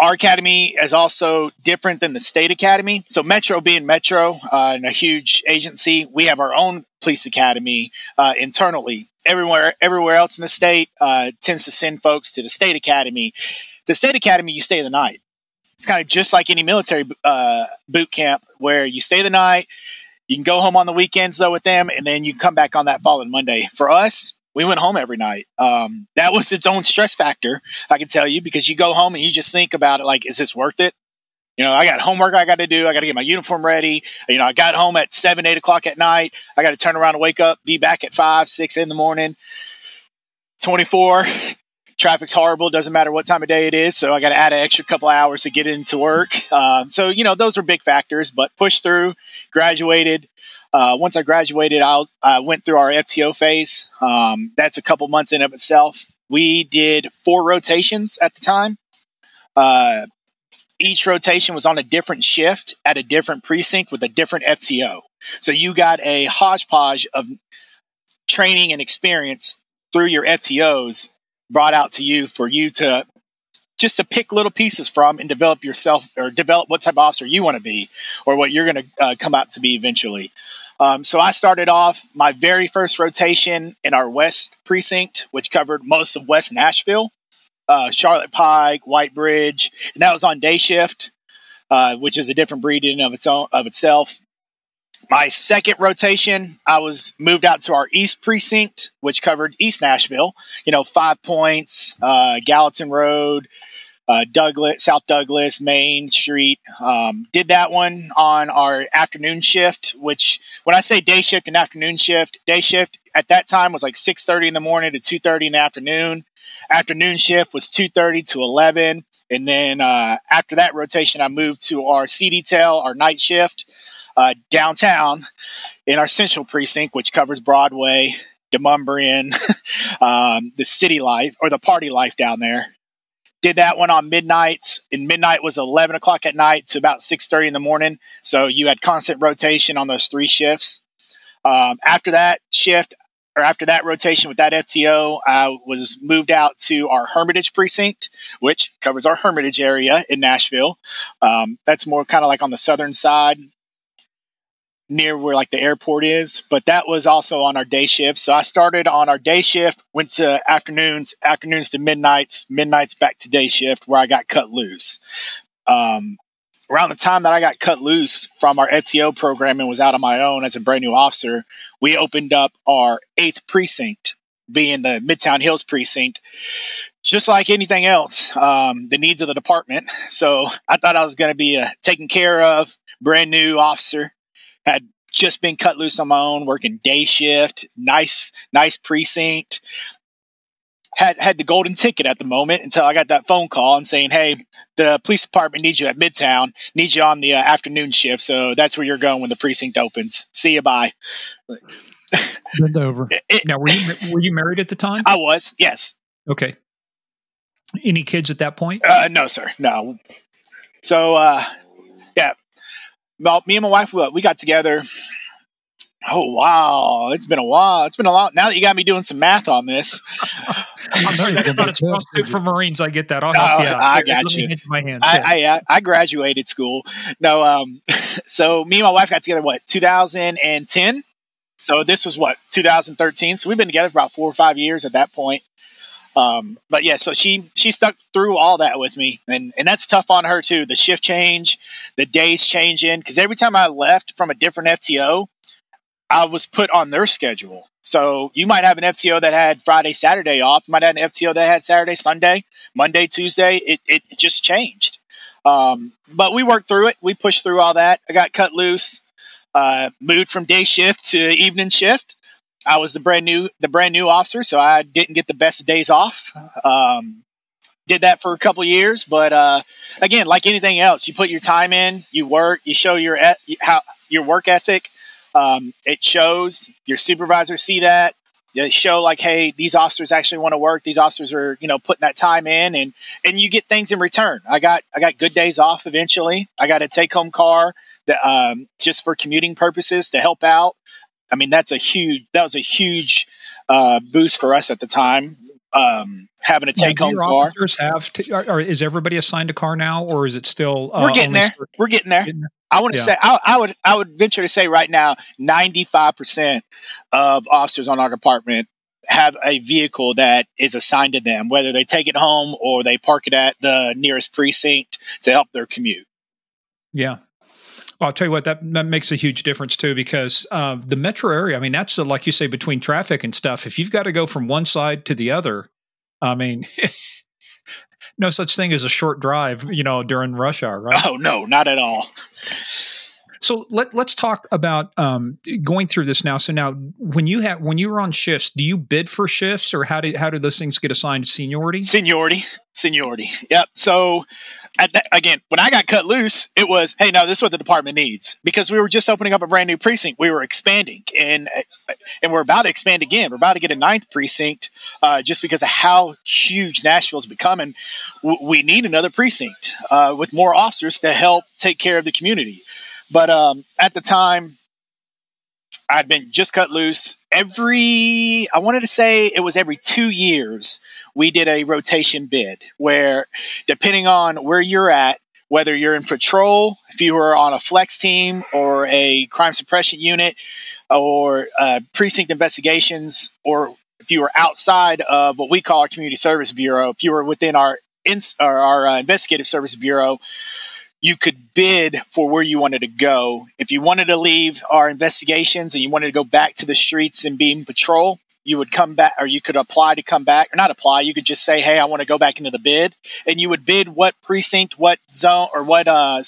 our academy is also different than the state academy. So Metro being Metro uh, and a huge agency, we have our own police academy uh, internally. Everywhere, everywhere else in the state uh, tends to send folks to the state academy. The state academy, you stay the night. It's kind of just like any military uh, boot camp where you stay the night. You can go home on the weekends though with them, and then you come back on that following Monday. For us, we went home every night. Um, that was its own stress factor, I can tell you, because you go home and you just think about it like, is this worth it? You know, I got homework I got to do. I got to get my uniform ready. You know, I got home at seven, eight o'clock at night. I got to turn around and wake up, be back at five, six in the morning. 24. Traffic's horrible. Doesn't matter what time of day it is. So I got to add an extra couple hours to get into work. Um, so, you know, those are big factors, but pushed through, graduated, uh, once I graduated, I went through our FTO phase. Um, that's a couple months in of itself. We did four rotations at the time. Uh, each rotation was on a different shift at a different precinct with a different FTO. So you got a hodgepodge of training and experience through your FTOs brought out to you for you to just to pick little pieces from and develop yourself or develop what type of officer you want to be or what you're going to uh, come out to be eventually. Um, so I started off my very first rotation in our West precinct, which covered most of West Nashville, uh, Charlotte Pike, White Bridge, and that was on day shift, uh, which is a different breed in of its own of itself. My second rotation, I was moved out to our East precinct, which covered East Nashville. You know, Five Points, uh, Gallatin Road, uh, Douglas, South Douglas, Main Street. Um, did that one on our afternoon shift. Which, when I say day shift and afternoon shift, day shift at that time was like six thirty in the morning to two thirty in the afternoon. Afternoon shift was two thirty to eleven, and then uh, after that rotation, I moved to our C detail, our night shift uh, downtown in our central precinct, which covers Broadway, Demonbreun, (laughs) um, the city life or the party life down there. Did that one on midnight, and midnight was eleven o'clock at night to about six thirty in the morning. So you had constant rotation on those three shifts. Um, after that shift, or after that rotation with that FTO, I was moved out to our Hermitage precinct, which covers our Hermitage area in Nashville. Um, that's more kind of like on the southern side, near where like the airport is, but that was also on our day shift. So I started on our day shift, went to afternoons, afternoons to midnights, midnights back to day shift where I got cut loose. Um, around the time that I got cut loose from our FTO program and was out on my own as a brand new officer, we opened up our eighth precinct, being the Midtown Hills precinct. Just like anything else, um, the needs of the department. So I thought I was going to be a taken care of, brand new officer had just been cut loose on my own, working day shift, nice, nice precinct. Had had the golden ticket at the moment until I got that phone call and saying, "Hey, the police department needs you at Midtown, needs you on the uh, afternoon shift, so that's where you're going when the precinct opens. See you, bye." (laughs) Bend over. It, now, were you were you married at the time? I was. Yes. Okay. Any kids at that point? Uh, no, sir. No. So, uh, yeah, well, me and my wife, we got together. Oh wow, it's been a while. It's been a long. Now that you got me doing some math on this, (laughs) for Marines. I get that. I'll help you out. I got you. My hands. I, I, I graduated school. No, um, (laughs) so me and my wife got together what 2010. So this was what 2013. So we've been together for about four or five years at that point. Um, but yeah, so she she stuck through all that with me, and and that's tough on her too. The shift change, the days change in, because every time I left from a different FTO, I was put on their schedule. So you might have an FTO that had Friday, Saturday off. You might have an FTO that had Saturday, Sunday, Monday, Tuesday. It it just changed. Um, but we worked through it. We pushed through all that. I got cut loose, uh, moved from day shift to evening shift. I was the brand new the brand new officer, so I didn't get the best days off. Um, did that for a couple years, but uh, again, like anything else, you put your time in, you work, you show your how your work ethic. Um, it shows. Your supervisors see that. They show like, hey, these officers actually want to work. These officers are, you know, putting that time in, and and you get things in return. I got I got good days off eventually. I got a take home car that um, just for commuting purposes to help out. I mean, that's a huge, that was a huge uh, boost for us at the time. Um, having a take home car. Officers have, to, or, is everybody assigned a car now, or is it still? Uh, We're getting there. Certain? We're getting there. Getting there. I want to yeah. say, I, I, would, I would venture to say right now, ninety five percent of officers on our department have a vehicle that is assigned to them, whether they take it home or they park it at the nearest precinct to help their commute. Yeah, I'll tell you what that that makes a huge difference too because uh, the metro area. I mean, that's uh, like you say between traffic and stuff. If you've got to go from one side to the other, I mean, (laughs) no such thing as a short drive. You know, during rush hour, right? Oh no, not at all. So let let's talk about um, going through this now. So now, when you have when you were on shifts, do you bid for shifts, or how do how do those things get assigned seniority? Seniority, seniority. Yep. So that, again, when I got cut loose, it was, hey, no, this is what the department needs because we were just opening up a brand new precinct. We were expanding, and and we're about to expand again. We're about to get a ninth precinct, uh, just because of how huge Nashville's becoming. We need another precinct uh, with more officers to help take care of the community. But um, at the time, I'd been just cut loose. Every, I wanted to say it was every two years, we did a rotation bid where, depending on where you're at, whether you're in patrol, if you were on a flex team or a crime suppression unit or uh, precinct investigations, or if you were outside of what we call our community service bureau, if you were within our, ins- our uh, investigative service bureau, you could bid for where you wanted to go. If you wanted to leave our investigations and you wanted to go back to the streets and be in patrol, you would come back or you could apply to come back or not apply. You could just say, Hey, I want to go back into the bid and you would bid what precinct, what zone or what, uh,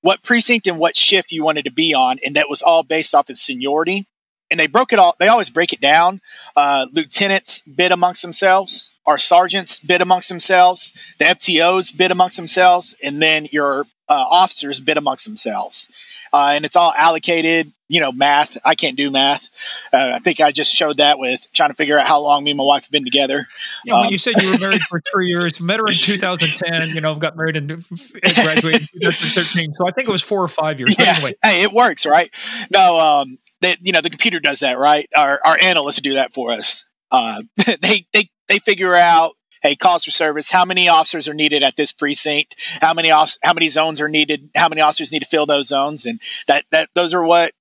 what precinct and what shift you wanted to be on. And that was all based off of seniority. And they broke it all. They always break it down. Uh, lieutenants bid amongst themselves our sergeants bid amongst themselves, the FTOs bid amongst themselves, and then your uh, officers bid amongst themselves. Uh, and it's all allocated, you know, math. I can't do math. Uh, I think I just showed that with trying to figure out how long me and my wife have been together. Yeah, um, when you said you were (laughs) married for three years, met her in 2010, you know, got married and graduated in 2013. So I think it was four or five years. Yeah. Anyway. Hey, it works, right? No, um, that you know, the computer does that, right? Our, our analysts do that for us. Uh, (laughs) they, they they figure out hey calls for service. How many officers are needed at this precinct? How many off, how many zones are needed? How many officers need to fill those zones? And that that those are what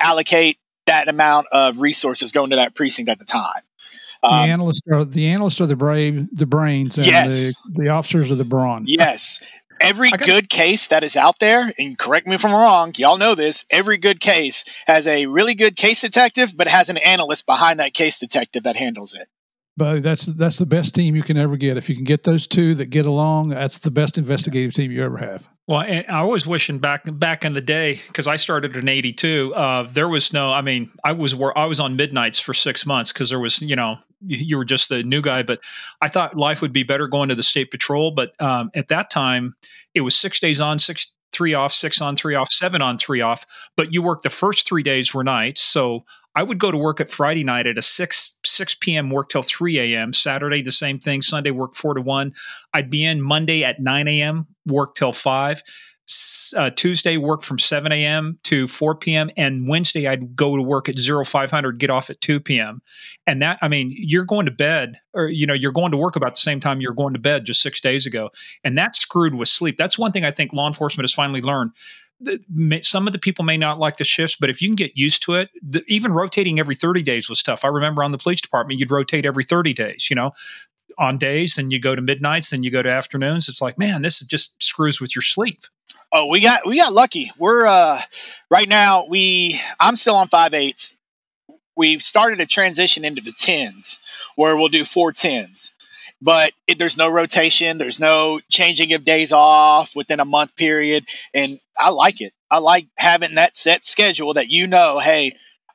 allocate that amount of resources going to that precinct at the time. Um, the analysts are the analysts are the brave the brains and yes. the, the officers are the brawn. Yes. Every good case that is out there, and correct me if I'm wrong, y'all know this, every good case has a really good case detective, but has an analyst behind that case detective that handles it but that's that's the best team you can ever get. If you can get those two that get along, that's the best investigative team you ever have. Well, and I was wishing back back in the day because I started in '82. Uh, there was no, I mean, I was I was on midnights for six months because there was, you know, you, were just the new guy. But I thought life would be better going to the state patrol. But um, at that time, it was six days on, six three off, six on, three off, seven on, three off. But you worked the first three days were nights, so I would go to work at Friday night at a 6 6 p.m. work till 3 a.m. Saturday the same thing. Sunday work 4 to 1. I'd be in Monday at 9 a.m. work till 5. Uh, Tuesday work from 7 a.m. to 4 p.m. and Wednesday I'd go to work at 0500 get off at 2 p.m. And that I mean you're going to bed or you know you're going to work about the same time you're going to bed just 6 days ago and that screwed with sleep. That's one thing I think law enforcement has finally learned some of the people may not like the shifts, but if you can get used to it, the, even rotating every 30 days was tough. I remember on the police department, you'd rotate every 30 days, you know, on days, then you go to midnights, then you go to afternoons. It's like, man, this just screws with your sleep. Oh, we got we got lucky. We're uh right now we I'm still on five eights. We've started a transition into the tens where we'll do four tens but it, there's no rotation. There's no changing of days off within a month period. And I like it. I like having that set schedule that you know, hey,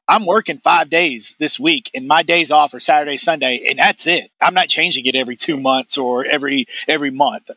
I'm working five days this week and my days off are Saturday, Sunday, and that's it. I'm not changing it every two months or every every month.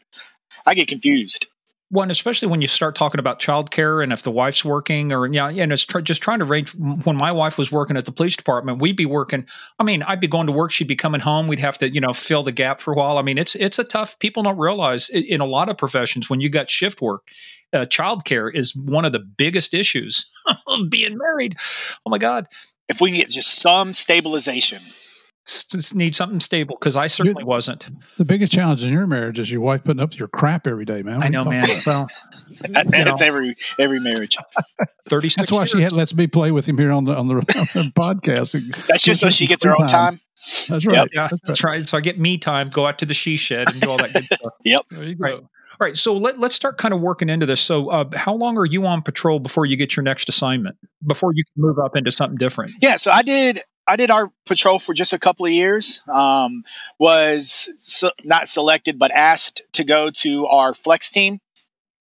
I get confused. And especially when you start talking about childcare and if the wife's working or, yeah, and it's tr- just trying to range. When my wife was working at the police department, we'd be working. I mean, I'd be going to work. She'd be coming home. We'd have to, you know, fill the gap for a while. I mean, it's, it's a tough, people don't realize in a lot of professions when you got shift work, uh, childcare is one of the biggest issues (laughs) of being married. Oh my God. If we get just some stabilization just need something stable because I certainly You're, wasn't. The biggest challenge in your marriage is your wife putting up with your crap every day, man. What I know, man. Well, (laughs) that's every every marriage. Thirty. That's why years. she had lets me play with him here on the on the, (laughs) on the podcast. That's just so she gets her own time. That's right. Yep. Yeah, that's right. So I get me time, go out to the she shed, and do all that good stuff. (laughs) yep. There you go. Right. All right, so let, let's start kind of working into this. So, uh, how long are you on patrol before you get your next assignment? Before you can move up into something different? Yeah, so I did I did our patrol for just a couple of years. Um, was so, not selected, but asked to go to our flex team.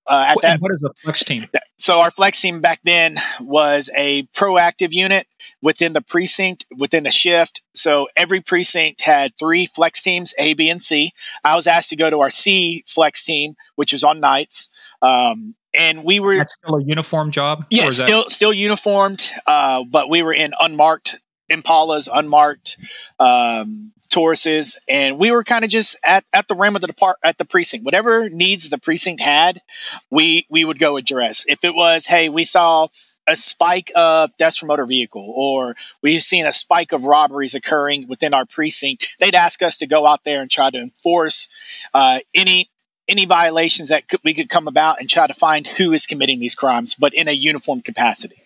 uh, at that. What is a flex team? So our flex team back then was a proactive unit within the precinct, within the shift. So every precinct had three flex teams, A, B, and C. I was asked to go to our C flex team, which was on nights. Um, and we were That's still a uniform job. Yeah, still that- still uniformed, uh, but we were in unmarked Impalas, unmarked um, Tauruses, and we were kind of just at, at the rim of the depart at the precinct. Whatever needs the precinct had, we we would go address. If it was, hey, we saw a spike of deaths from motor vehicle, or we've seen a spike of robberies occurring within our precinct, they'd ask us to go out there and try to enforce uh, any any violations that could, we could come about and try to find who is committing these crimes, but in a uniform capacity.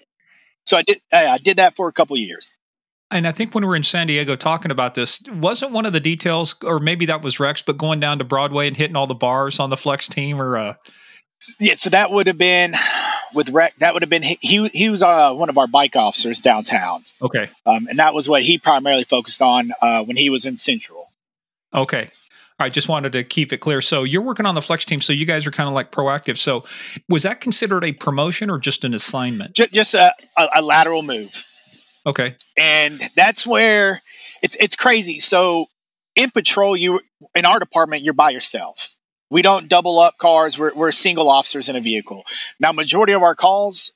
So I did I did that for a couple years. And I think when we were in San Diego talking about this, wasn't one of the details, or maybe that was Rex, but going down to Broadway and hitting all the bars on the flex team, or uh... yeah, so that would have been with Rex. That would have been he. He was uh, one of our bike officers downtown. Okay, um, and that was what he primarily focused on uh, when he was in Central. Okay, I just wanted to keep it clear. So you're working on the flex team, so you guys are kind of like proactive. So was that considered a promotion or just an assignment? Just, just a, a, a, lateral move. Okay. And that's where it's it's crazy. So in patrol, you in our department, you're by yourself. We don't double up cars. We're, we're single officers in a vehicle. Now, majority of our calls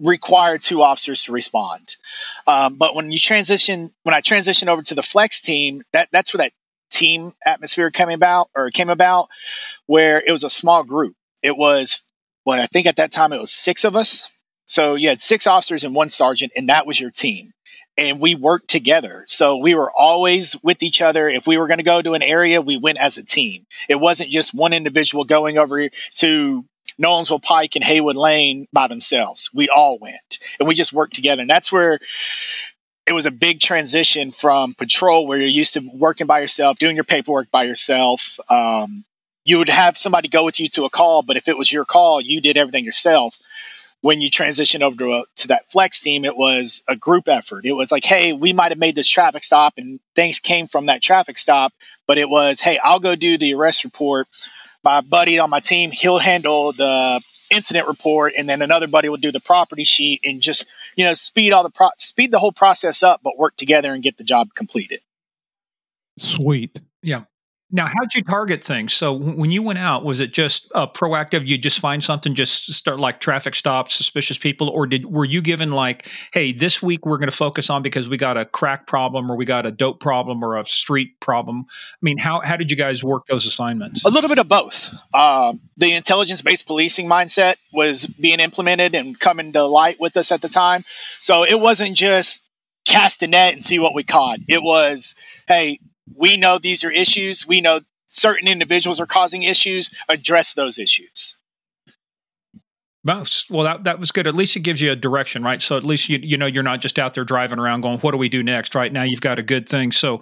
require two officers to respond. Um, but when you transition, when I transition over to the flex team, that that's where that team atmosphere came about or came about, where it was a small group. It was what I think at that time it was six of us so you had six officers and one sergeant, and that was your team. And we worked together. So we were always with each other. If we were going to go to an area, we went as a team. It wasn't just one individual going over to Nolensville Pike and Haywood Lane by themselves. We all went and we just worked together. And that's where it was a big transition from patrol, where you're used to working by yourself, doing your paperwork by yourself. Um, you would have somebody go with you to a call, but if it was your call, you did everything yourself when you transition over to, a, to that flex team, it was a group effort. It was like, hey, we might have made this traffic stop and things came from that traffic stop, but it was, hey, I'll go do the arrest report. My buddy on my team, he'll handle the incident report, and then another buddy will do the property sheet and just you know speed all the pro- speed the whole process up, but work together and get the job completed. Sweet. Yeah. Now, how'd you target things? So when you went out, was it just uh, proactive? You just find something, just start like traffic stops, suspicious people, or did were you given like, hey, this week we're going to focus on because we got a crack problem, or we got a dope problem, or a street problem? I mean, how how did you guys work those assignments? A little bit of both. Um, the intelligence based policing mindset was being implemented and coming to light with us at the time, so it wasn't just cast a net and see what we caught. It was, hey, we know these are issues. We know certain individuals are causing issues. Address those issues. Well, that, that was good. At least it gives you a direction, right? So at least you you know you're not just out there driving around going, "What do we do next?" Right now, you've got a good thing. So,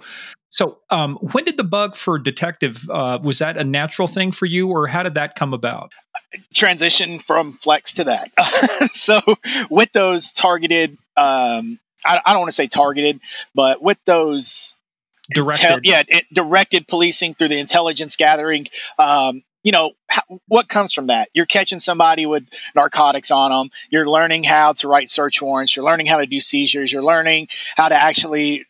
so um, when did the bug for detective uh, was that a natural thing for you, or how did that come about? Transition from flex to that. (laughs) so with those targeted, um, I, I don't want to say targeted, but with those directed. yeah, it, directed policing through the intelligence gathering. Um, you know how, what comes from that? You're catching somebody with narcotics on them you're learning how to write search warrants. You're learning how to do seizures. You're learning how to actually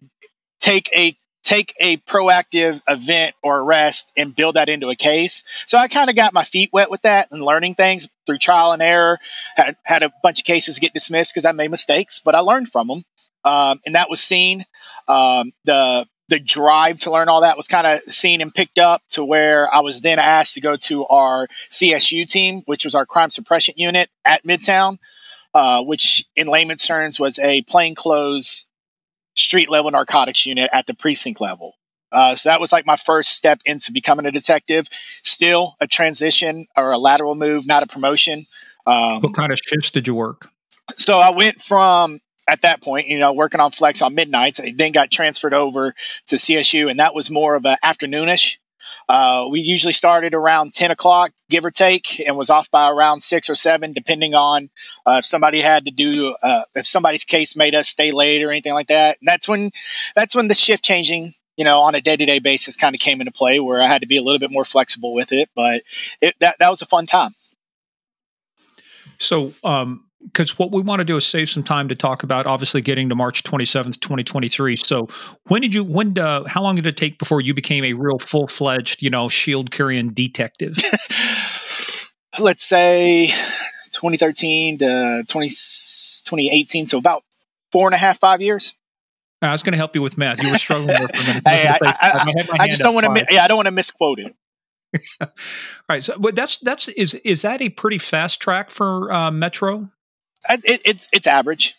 take a take a proactive event or arrest and build that into a case. So i kind of got my feet wet with that and learning things through trial and error. Had, had a bunch of cases get dismissed because i made mistakes but i learned from them um, and that was seen um, the the drive to learn all that was kind of seen and picked up to where I was then asked to go to our CSU team, which was our crime suppression unit at Midtown, uh, which in layman's terms was a plainclothes street level narcotics unit at the precinct level. Uh, so that was like my first step into becoming a detective. Still a transition or a lateral move, not a promotion. Um, what kind of shifts did you work? So I went from at that point, you know, working on Flex on midnights. I then got transferred over to CSU, and that was more of an afternoonish. Uh, we usually started around 10 o'clock, give or take, and was off by around six or seven, depending on uh, if somebody had to do, uh, if somebody's case made us stay late or anything like that. And that's when, that's when the shift changing, you know, on a day to day basis kind of came into play where I had to be a little bit more flexible with it. But it, that, that was a fun time. So, um, because what we want to do is save some time to talk about obviously getting to March 27th, 2023. So when did you, when, uh, how long did it take before you became a real full fledged, you know, shield carrying detective? (laughs) Let's say 2013 to 20, 2018. So about four and a half, five years. I was going to help you with math. You were struggling there for a minute. (laughs) hey, I, I, I, I just don't want to. Yeah, I don't want to misquote it. (laughs) All right, so but that's that's is is that a pretty fast track for uh, Metro? It, it's it's average.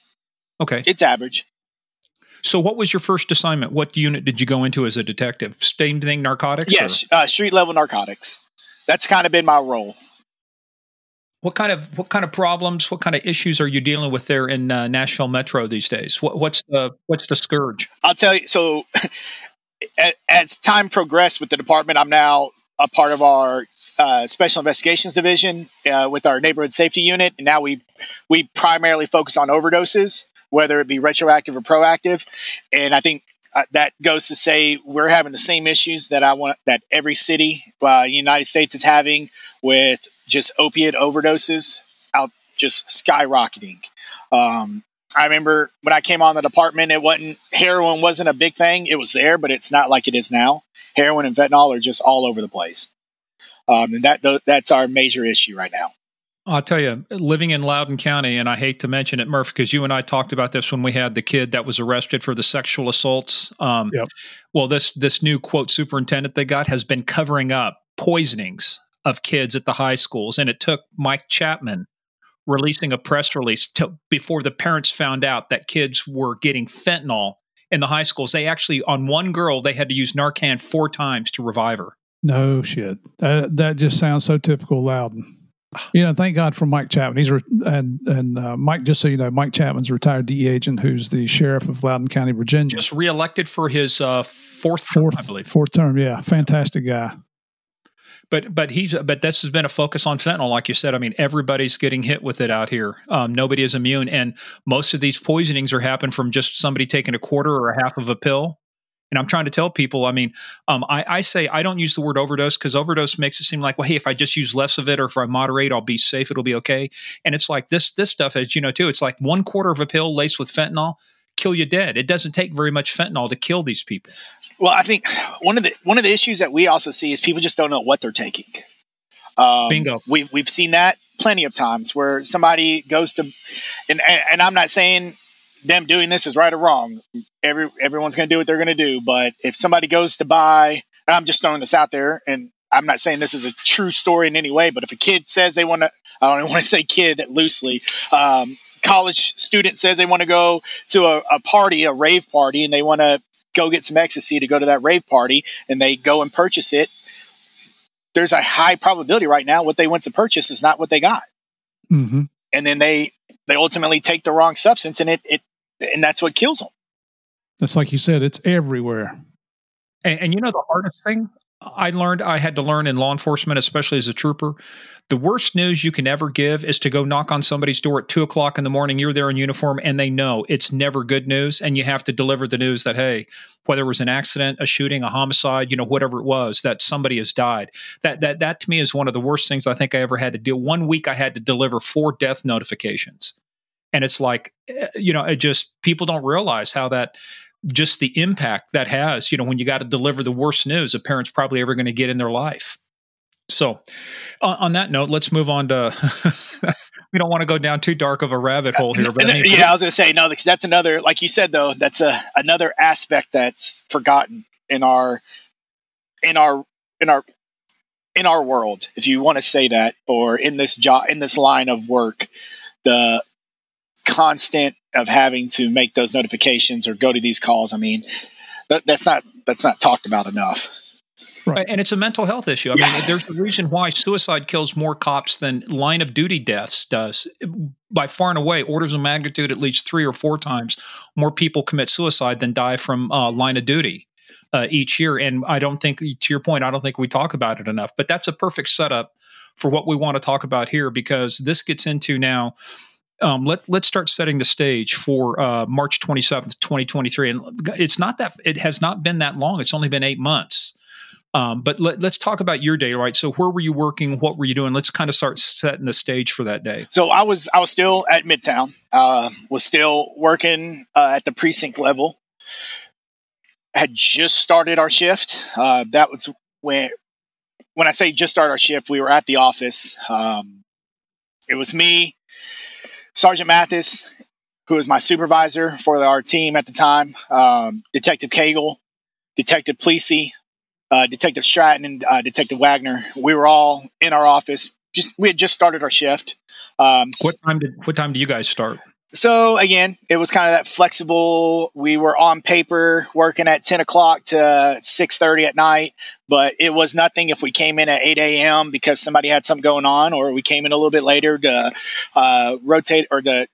Okay, it's average. So, what was your first assignment? What unit did you go into as a detective? Same thing, narcotics. Yes, uh, street level narcotics. That's kind of been my role. What kind of what kind of problems, what kind of issues are you dealing with there in uh, Nashville Metro these days? What, what's the what's the scourge? I'll tell you. So, (laughs) as time progressed with the department, I'm now a part of our uh, special investigations division uh, with our neighborhood safety unit, and now we we primarily focus on overdoses, whether it be retroactive or proactive. And I think uh, that goes to say we're having the same issues that I want that every city uh, United States is having with just opiate overdoses out just skyrocketing. Um, I remember when I came on the department, it wasn't heroin wasn't a big thing. It was there, but it's not like it is now. Heroin and fentanyl are just all over the place, um, and that that's our major issue right now. I'll tell you, living in Loudoun County, and I hate to mention it, Murph, because you and I talked about this when we had the kid that was arrested for the sexual assaults. Um, yep. Well, this this new quote superintendent they got has been covering up poisonings of kids at the high schools, and it took Mike Chapman releasing a press release to, before the parents found out that kids were getting fentanyl in the high schools. They actually, on one girl, they had to use Narcan four times to revive her. No shit. That that just sounds so typical Loudoun. You know, thank God for Mike Chapman. He's re- and and uh, Mike. Just so you know, Mike Chapman's a retired DEA agent who's the sheriff of Loudoun County, Virginia. Just reelected for his uh, fourth fourth, I believe. Fourth term, yeah, fantastic guy but but he's but this has been a focus on fentanyl, like you said. I mean, everybody's getting hit with it out here. Um, nobody is immune, and most of these poisonings are happen from just somebody taking a quarter or a half of a pill. And I'm trying to tell people, I mean, um, I, I, say I don't use the word overdose because overdose makes it seem like, well, hey, if I just use less of it or if I moderate, I'll be safe, it'll be okay. And it's like this this stuff, as you know too, it's like one quarter of a pill laced with fentanyl kill you dead. It doesn't take very much fentanyl to kill these people. Well, I think one of the one of the issues that we also see is people just don't know what they're taking. Um, Bingo. We've we've seen that plenty of times where somebody goes to, and and I'm not saying them doing this is right or wrong. Every everyone's going to do what they're going to do, but if somebody goes to buy, I'm just throwing this out there, and I'm not saying this is a true story in any way, but if a kid says they want to, I don't want to say kid loosely. Um, college student says they want to go to a, a party, a rave party, and they want to go get some ecstasy to go to that rave party, and they go and purchase it. There's a high probability right now what they went to purchase is not what they got, mm-hmm. and then they they ultimately take the wrong substance, and it it and that's what kills them. That's like you said, it's everywhere. And, and, you know the hardest thing I learned I had to learn in law enforcement, especially as a trooper. The worst news you can ever give is to go knock on somebody's door at two o'clock in the morning. You're there in uniform, and they know it's never good news, and you have to deliver the news that hey, whether it was an accident, a shooting, a homicide, you know, whatever it was, that somebody has died. That that that to me is one of the worst things I think I ever had to do. One week I had to deliver four death notifications, and it's like, eh, you know, it just people don't realize how that just the impact that has, you know, when you got to deliver the worst news a parent's probably ever going to get in their life. So, uh, on that note, let's move on to. (laughs) we don't want to go down too dark of a rabbit hole here, but mean, yeah, I was going to say no, because that's another, like you said, though, that's a another aspect that's forgotten in our, in our, in our, in our world, if you want to say that, or in this job, in this line of work, the constant of having to make those notifications or go to these calls. I mean, that, that's not that's not talked about enough. Right. And it's a mental health issue. I yeah. mean, there's a reason why suicide kills more cops than line of duty deaths does. By far and away, orders of magnitude, at least three or four times more people commit suicide than die from uh, line of duty uh, each year. And I don't think, to your point, I don't think we talk about it enough. But that's a perfect setup for what we want to talk about here because this gets into now um, let let's start setting the stage for uh, March 27th, 2023. And it's not that it has not been that long. It's only been eight months Um, but let, us talk about your day, right? So where were you working? What were you doing? Let's kind of start setting the stage for that day. So I was I was still at Midtown. Uh, was still working uh, at the precinct level. Had just started our shift. Uh, that was when when I say just start our shift, we were at the office. Um, it was me, Sergeant Mathis, who was my supervisor for our team at the time, um, Detective Cagle, Detective Plesey, uh, Detective Stratton and uh, Detective Wagner. We were all in our office. Just we had just started our shift. Um, what time did what time do you guys start? So again, it was kind of that flexible. We were on paper working at ten o'clock to six thirty at night, but it was nothing if we came in at eight a.m. because somebody had something going on, or we came in a little bit later to uh, rotate or to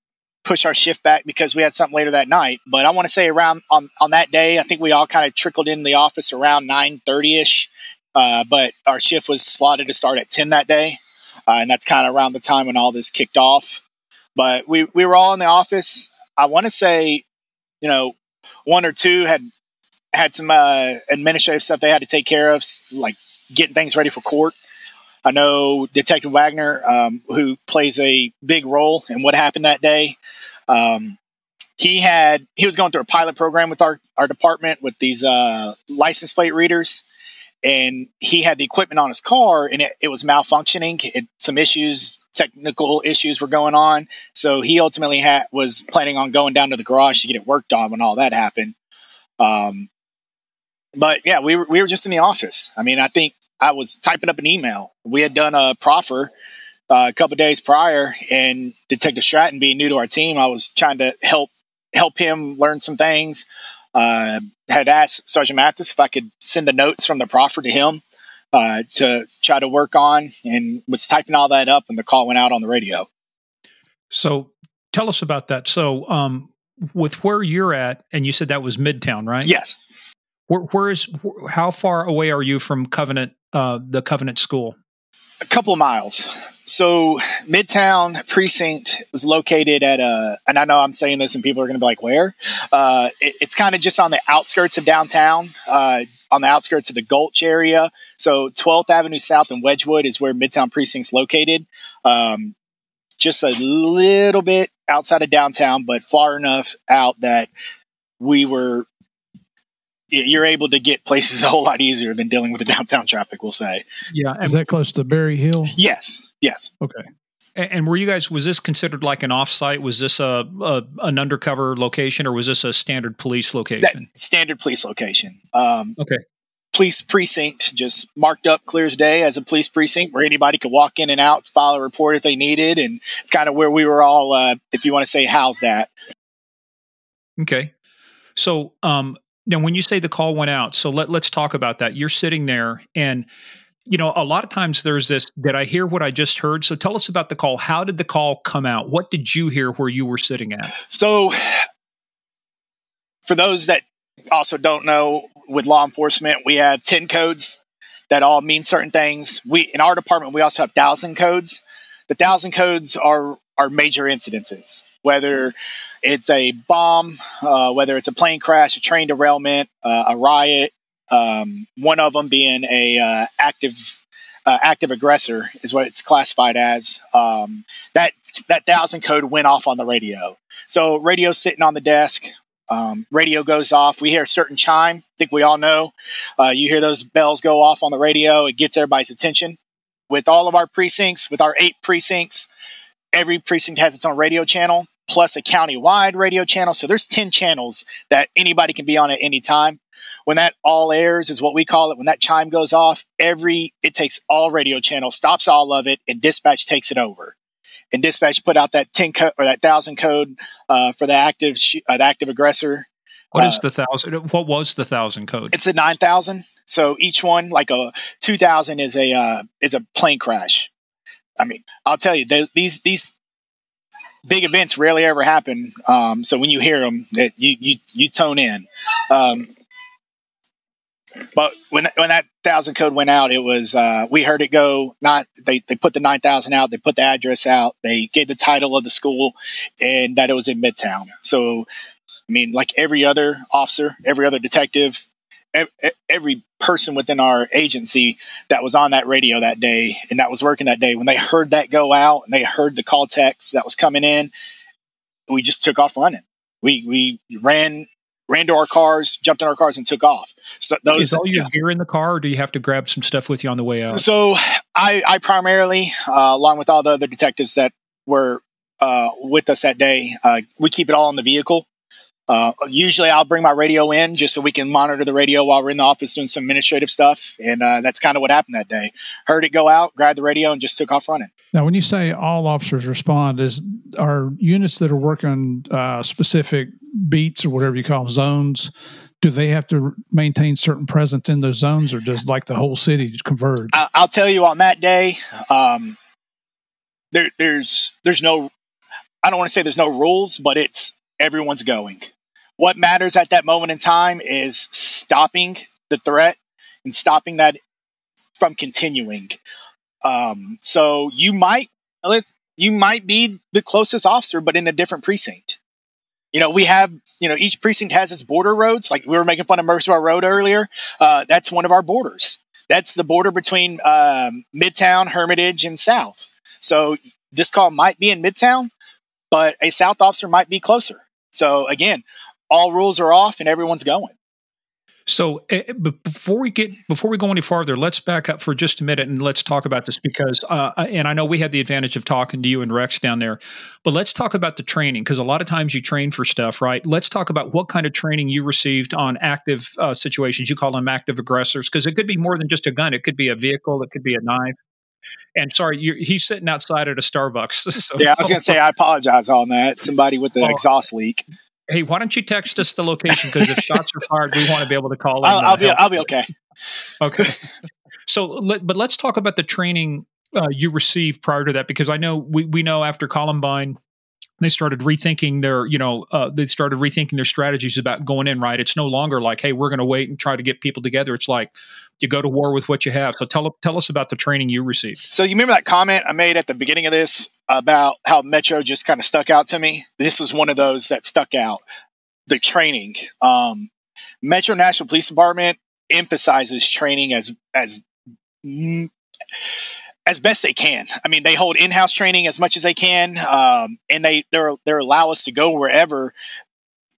push our shift back because we had something later that night. But I want to say around on, on that day, I think we all kind of trickled in the office around 9.30 ish. Uh, but our shift was slotted to start at 10 that day. Uh, and that's kind of around the time when all this kicked off. But we, we were all in the office. I want to say, you know, one or two had had some uh, administrative stuff they had to take care of, like getting things ready for court. I know Detective Wagner, um, who plays a big role in what happened that day. Um, he had he was going through a pilot program with our our department with these uh, license plate readers, and he had the equipment on his car, and it, it was malfunctioning. It, some issues, technical issues were going on. So he ultimately had was planning on going down to the garage to get it worked on when all that happened. Um, but yeah, we were we were just in the office. I mean, I think I was typing up an email. We had done a proffer uh, a couple days prior, and Detective Stratton, being new to our team, I was trying to help help him learn some things. Uh, had asked Sergeant Mathis if I could send the notes from the proffer to him uh, to try to work on, and was typing all that up, and the call went out on the radio. So, tell us about that. So, um, with where you're at, and you said that was Midtown, right? Yes. Where, where is how far away are you from Covenant, uh, the Covenant School? A couple of miles. So Midtown Precinct is located at a, and I know I'm saying this and people are going to be like, where? Uh, it, it's kind of just on the outskirts of downtown, uh, on the outskirts of the Gulch area. So 12th Avenue South and Wedgewood is where Midtown Precinct's located. Um, just a little bit outside of downtown, but far enough out that we were you're able to get places (laughs) a whole lot easier than dealing with the downtown traffic. We'll say. Yeah, is that close to Berry Hill? Yes. Yes. Okay. And were you guys? Was this considered like an offsite? Was this a, a an undercover location, or was this a standard police location? That, standard police location. Um, okay. Police precinct, just marked up clear as day as a police precinct where anybody could walk in and out, file a report if they needed, and it's kind of where we were all, uh, if you want to say, housed at. Okay. So, um, now when you say the call went out, so let, let's talk about that. You're sitting there and you know, a lot of times there's this, did I hear what I just heard? So tell us about the call. How did the call come out? What did you hear where you were sitting at? So for those that also don't know, with law enforcement, we have 10 codes that all mean certain things. We in our department we also have thousand codes. The thousand codes are are major incidences, whether it's a bomb, uh, whether it's a plane crash, a train derailment, uh, a riot. Um, one of them being a uh, active uh, active aggressor is what it's classified as. Um, that that thousand code went off on the radio. So radio sitting on the desk. Um, radio goes off. We hear a certain chime. I think we all know. Uh, you hear those bells go off on the radio. It gets everybody's attention. With all of our precincts, with our eight precincts, every precinct has its own radio channel plus a county-wide radio channel. So there's 10 channels that anybody can be on at any time. When that all airs is what we call it. When that chime goes off, every it takes all radio channels, stops all of it, and dispatch takes it over. And dispatch put out that 10 code or that thousand code uh, for the active sh- uh, the active aggressor. What is uh, the thousand? What was the thousand code? It's a nine thousand. So each one, like a two thousand, is a uh, is a plane crash. I mean, I'll tell you, these these big events rarely ever happen. Um, so when you hear them, that you you you tone in. Um, but when when that thousand code went out, it was uh, we heard it go. Not they they put the nine thousand out. They put the address out. They gave the title of the school, and that it was in Midtown. So, I mean, like every other officer, every other detective, every person within our agency that was on that radio that day and that was working that day when they heard that go out and they heard the call text that was coming in we just took off running we we ran ran to our cars jumped in our cars and took off so those is all you yeah. gear in the car or do you have to grab some stuff with you on the way out so i i primarily uh, along with all the other detectives that were uh, with us that day uh, we keep it all in the vehicle uh, usually, I'll bring my radio in just so we can monitor the radio while we're in the office doing some administrative stuff, and uh, that's kind of what happened that day. Heard it go out, grabbed the radio, and just took off running. Now, when you say all officers respond, is are units that are working uh, specific beats or whatever you call them, zones? Do they have to maintain certain presence in those zones, or does like the whole city converge? I, will tell you on that day, um, there, there's there's no I don't want to say there's no rules, but it's everyone's going. What matters at that moment in time is stopping the threat and stopping that from continuing. Um, so you might you might be the closest officer, but in a different precinct. You know, we have, you know, each precinct has its border roads. Like we were making fun of Murfreesboro Road earlier. Uh, that's one of our borders. That's the border between um, Midtown, Hermitage, and South. So this call might be in Midtown, but a South officer might be closer. So again, all rules are off and everyone's going. So, uh, before we get before we go any farther, let's back up for just a minute and let's talk about this because, uh, and I know we had the advantage of talking to you and Rex down there, but let's talk about the training because a lot of times you train for stuff, right? Let's talk about what kind of training you received on active uh, situations. You call them active aggressors because it could be more than just a gun; it could be a vehicle, it could be a knife. And sorry, he's sitting outside at a Starbucks. (laughs) So. Yeah, I was going to say I apologize on that. Somebody with the exhaust leak. Hey, why don't you text us the location? Because if shots are fired, we want to be able to call. I'll, I'll be. I'll be okay. Okay. so, let, but let's talk about the training uh, you received prior to that, because I know we we know after Columbine, they started rethinking their you know uh, they started rethinking their strategies about going in right it's no longer like hey we're going to wait and try to get people together it's like you go to war with what you have. So tell tell us about the training you received. So you remember that comment i made at the beginning of this about how metro just kind of stuck out to me? This was one of those that stuck out the training. Um, metro Nashville police department emphasizes training as as as best they can. I mean, they hold in-house training as much as they can, um, and they they they allow us to go wherever,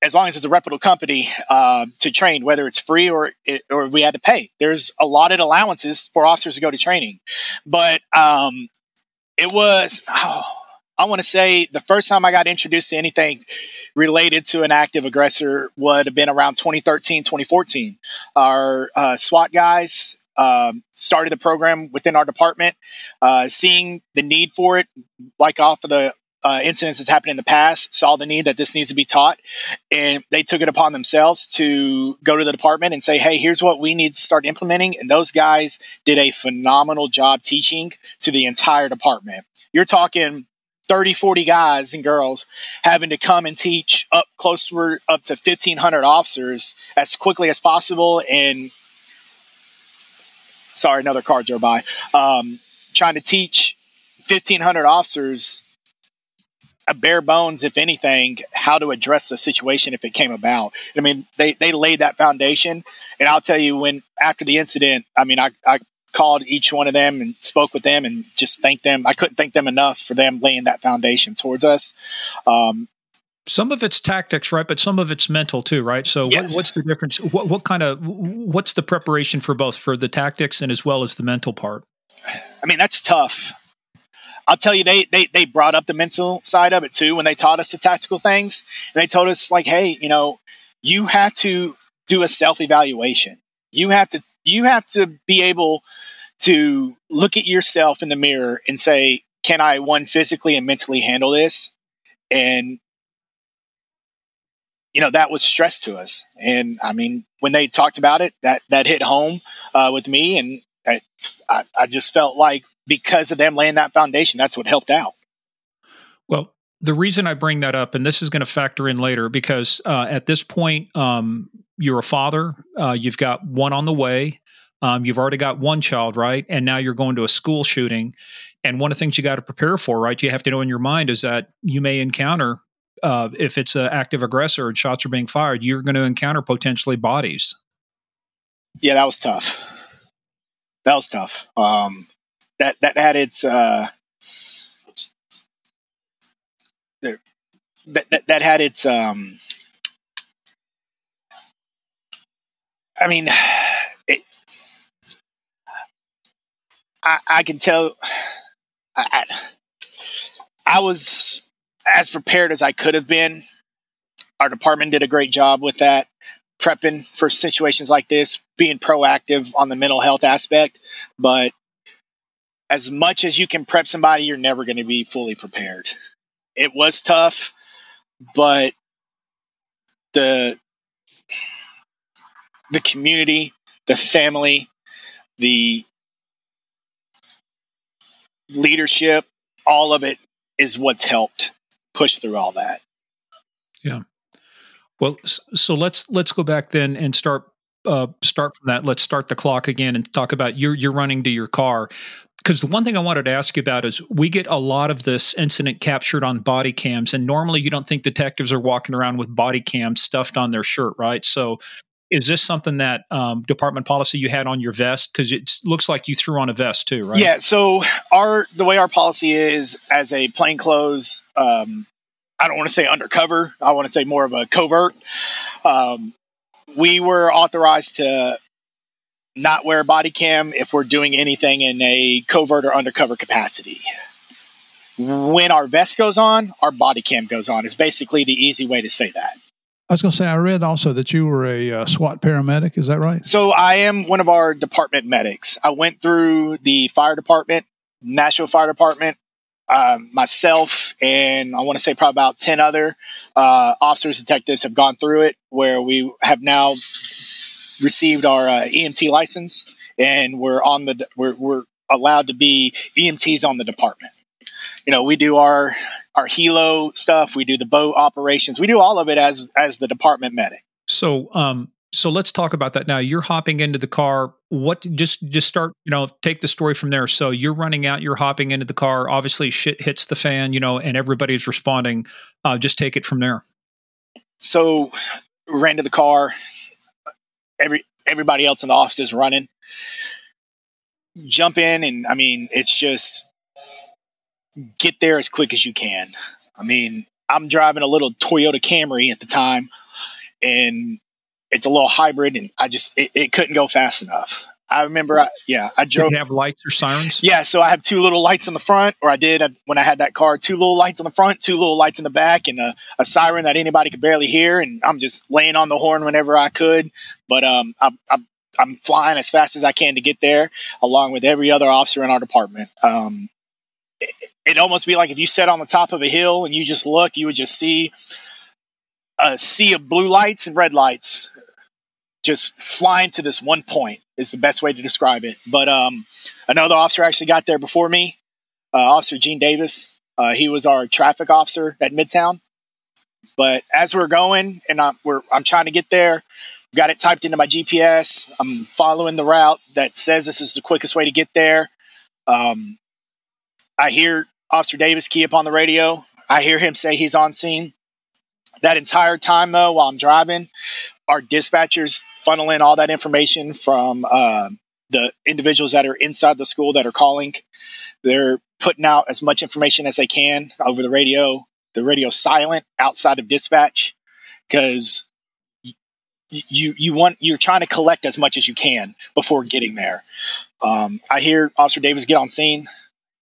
as long as it's a reputable company uh, to train, whether it's free or it, or we had to pay. There's allotted allowances for officers to go to training, but um, it was. Oh, I want to say the first time I got introduced to anything related to an active aggressor would have been around 2013, 2014. Our uh, SWAT guys um, started the program within our department, uh, seeing the need for it, like off of the uh, incidents that's happened in the past, saw the need that this needs to be taught, and they took it upon themselves to go to the department and say, "Hey, here's what we need to start implementing." And those guys did a phenomenal job teaching to the entire department. You're talking 30, 40 guys and girls having to come and teach up close to up to 1,500 officers as quickly as possible and sorry, another car drove by. Um, trying to teach 1,500 officers bare bones, if anything, how to address the situation if it came about. I mean, they, they laid that foundation. And I'll tell you, when after the incident, I mean, I, I called each one of them and spoke with them and just thanked them. I couldn't thank them enough for them laying that foundation towards us. Um, some of it's tactics, right? But some of it's mental too, right? So yes. what, what's the difference? What, what kind of what's the preparation for both for the tactics and as well as the mental part? I mean, that's tough. I'll tell you, they they they brought up the mental side of it too when they taught us the tactical things. And they told us like, hey, you know, you have to do a self evaluation. You have to you have to be able to look at yourself in the mirror and say, can I one physically and mentally handle this? And you know that was stress to us and i mean when they talked about it that that hit home uh, with me and I, I, I just felt like because of them laying that foundation that's what helped out well the reason i bring that up and this is going to factor in later because uh, at this point um, you're a father uh, you've got one on the way um, you've already got one child right and now you're going to a school shooting and one of the things you got to prepare for right you have to know in your mind is that you may encounter uh, if it's an active aggressor and shots are being fired, you're going to encounter potentially bodies. Yeah, that was tough. That was tough. Um, that that had its uh, that, that that had its um, I mean, (sighs) it, I, I can tell. I, I, I was as prepared as I could have been. Our department did a great job with that, prepping for situations like this, being proactive on the mental health aspect. But as much as you can prep somebody, you're never going to be fully prepared. It was tough, but the the community, the family, the leadership, all of it is what's helped push through all that. Yeah. Well, so let's let's go back then and start uh, start from that. Let's start the clock again and talk about you're you're running to your car. Because the one thing I wanted to ask you about is we get a lot of this incident captured on body cams, and normally you don't think detectives are walking around with body cams stuffed on their shirt, right? So is this something that um, department policy you had on your vest because it looks like you threw on a vest too right yeah so our the way our policy is as a plainclothes um, i don't want to say undercover i want to say more of a covert um, we were authorized to not wear a body cam if we're doing anything in a covert or undercover capacity when our vest goes on our body cam goes on is basically the easy way to say that I was going to say, I read also that you were a uh, SWAT paramedic. Is that right? So I am one of our department medics. I went through the fire department, Nashville Fire Department, um, myself, and I want to say probably about 10 other uh, officers, detectives have gone through it where we have now received our uh, EMT license and we're on the, we're, we're allowed to be EMTs on the department. You know, we do our our helo stuff. We do the boat operations. We do all of it as as the department medic. So, um, so let's talk about that now. You're hopping into the car. What just just start, you know, take the story from there. So you're running out, you're hopping into the car. Obviously, shit hits the fan, you know, and everybody's responding. Uh, just take it from there. So ran to the car. Every everybody else in the office is running. Jump in, and I mean, it's just get there as quick as you can. I mean, I'm driving a little Toyota Camry at the time, and it's a little hybrid, and I just it, it couldn't go fast enough. I remember, I, yeah, I drove. have lights or sirens? Yeah, so I have two little lights in the front, or I did when I had that car. Two little lights on the front, two little lights in the back, and a, a siren that anybody could barely hear. And I'm just laying on the horn whenever I could. But um, I, I, I'm flying as fast as I can to get there, along with every other officer in our department. Um, it'd almost be like if you sat on the top of a hill and you just looked, you would just see a sea of blue lights and red lights just flying to this one point is the best way to describe it. But um, another officer actually got there before me, uh, Officer Gene Davis. Uh, he was our traffic officer at Midtown. But as we're going and I'm, I'm trying to get there, got it typed into my GPS. I'm following the route that says this is the quickest way to get there. Um, I hear Officer Davis key up on the radio. I hear him say he's on scene. That entire time, though, while I'm driving, our dispatchers funnel in all that information from uh, the individuals that are inside the school that are calling. They're putting out as much information as they can over the radio. The radio silent outside of dispatch because you you want you're trying to collect as much as you can before getting there. Um, I hear Officer Davis get on scene.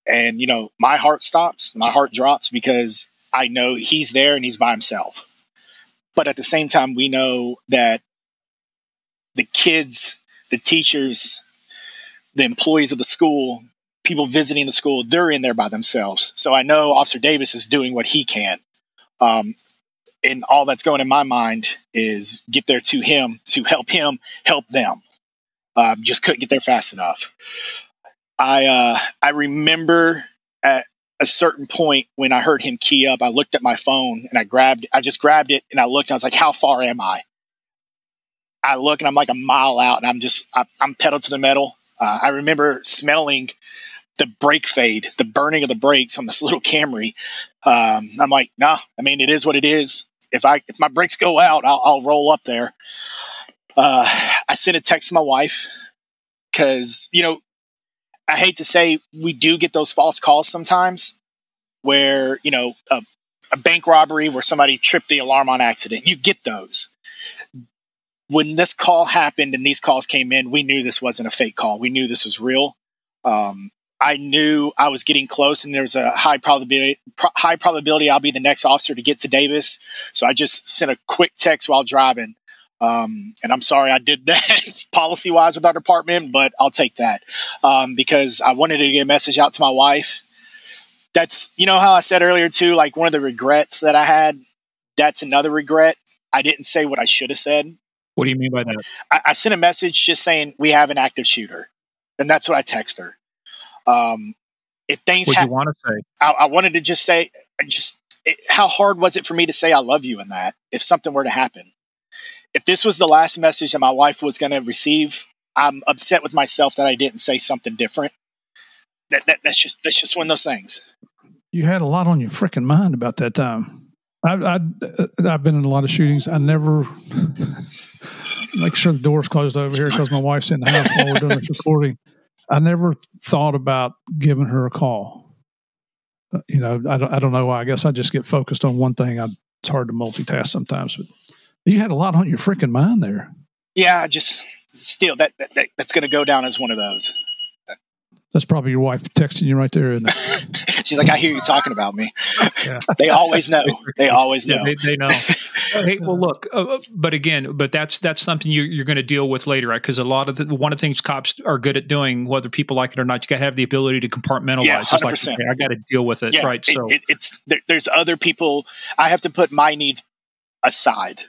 And, you know, my heart stops, my heart drops because I know he's there and he's by himself. But at the same time, we know that the kids, the teachers, the employees of the school, people visiting the school, they're in there by themselves. So I know Officer Davis is doing what he can. Um, and all that's going in my mind is get there to him to help him help them. Um, just couldn't get there fast enough. I uh, I remember at a certain point when I heard him key up, I looked at my phone and I grabbed, I just grabbed it and I looked and I was like, how far am I? I look and I'm like a mile out and I'm just, I, am pedal to the metal. Uh, I remember smelling the brake fade, the burning of the brakes on this (laughs) little Camry. Um, I'm like, nah, I mean, it is what it is. If I, if my brakes go out, I'll, I'll roll up there. Uh, I sent a text to my wife because, you know, I hate to say we do get those false calls sometimes where, you know, a, a bank robbery where somebody tripped the alarm on accident. You get those. When this call happened and these calls came in, we knew this wasn't a fake call. We knew this was real. Um, I knew I was getting close, and there's a high probability pro- high probability I'll be the next officer to get to Davis. So I just sent a quick text while driving. Um, and I'm sorry I did (laughs) that policy wise with our department, but I'll take that um, because I wanted to get a message out to my wife. That's, you know, how I said earlier, too, like one of the regrets that I had. That's another regret. I didn't say what I should have said. What do you mean by that? I, I sent a message just saying we have an active shooter. And that's what I text her. Um, if things what ha- you want to say, I, I, wanted to just say, just it, how hard was it for me to say I love you in that if something were to happen? If this was the last message that my wife was going to receive, I'm upset with myself that I didn't say something different. That, that that's just that's just one of those things. You had a lot on your freaking mind about that time. I, I've been in a lot of shootings. I never make sure the door's closed over here because my wife's in the house while we're doing this recording. I never thought about giving her a call. Uh, you know, I don't, I don't know why. I guess I just get focused on one thing. I, it's hard to multitask sometimes, but you had a lot on your freaking mind there. Yeah, just still that, that, that that's going to go down as one of those. That's probably your wife texting you right there, isn't it? (laughs) She's like, I hear you talking about me. Yeah. (laughs) they always know. They always know. Yeah, they, they, know. (laughs) hey, well, look, uh, uh, but again, but that's that's something you, are going to deal with later, right? Because a lot of the, one of the things cops are good at doing, whether people like it or not, you got to have the ability to compartmentalize. Yeah, 100%. It's like, okay, I got to deal with it, yeah, right? so it, it's there, there's other people. I have to put my needs aside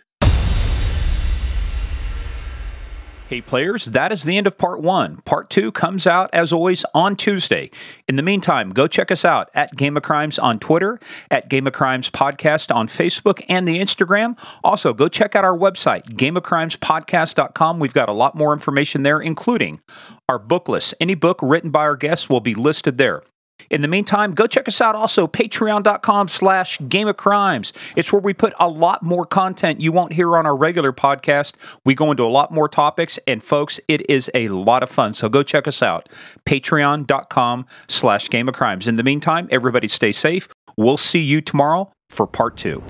Hey, players, that is the end of part one. Part two comes out, as always, on Tuesday. In the meantime, go check us out at Game of Crimes on Twitter, at Game of Crimes Podcast on Facebook and the Instagram. Also, go check out our website, gameofcrimespodcast.com. We've got a lot more information there, including our book list. Any book written by our guests will be listed there. In the meantime, go check us out also, patreon.com slash game of crimes. It's where we put a lot more content you won't hear on our regular podcast. We go into a lot more topics, and folks, it is a lot of fun. So go check us out, patreon.com slash game of crimes. In the meantime, everybody stay safe. We'll see you tomorrow for part two.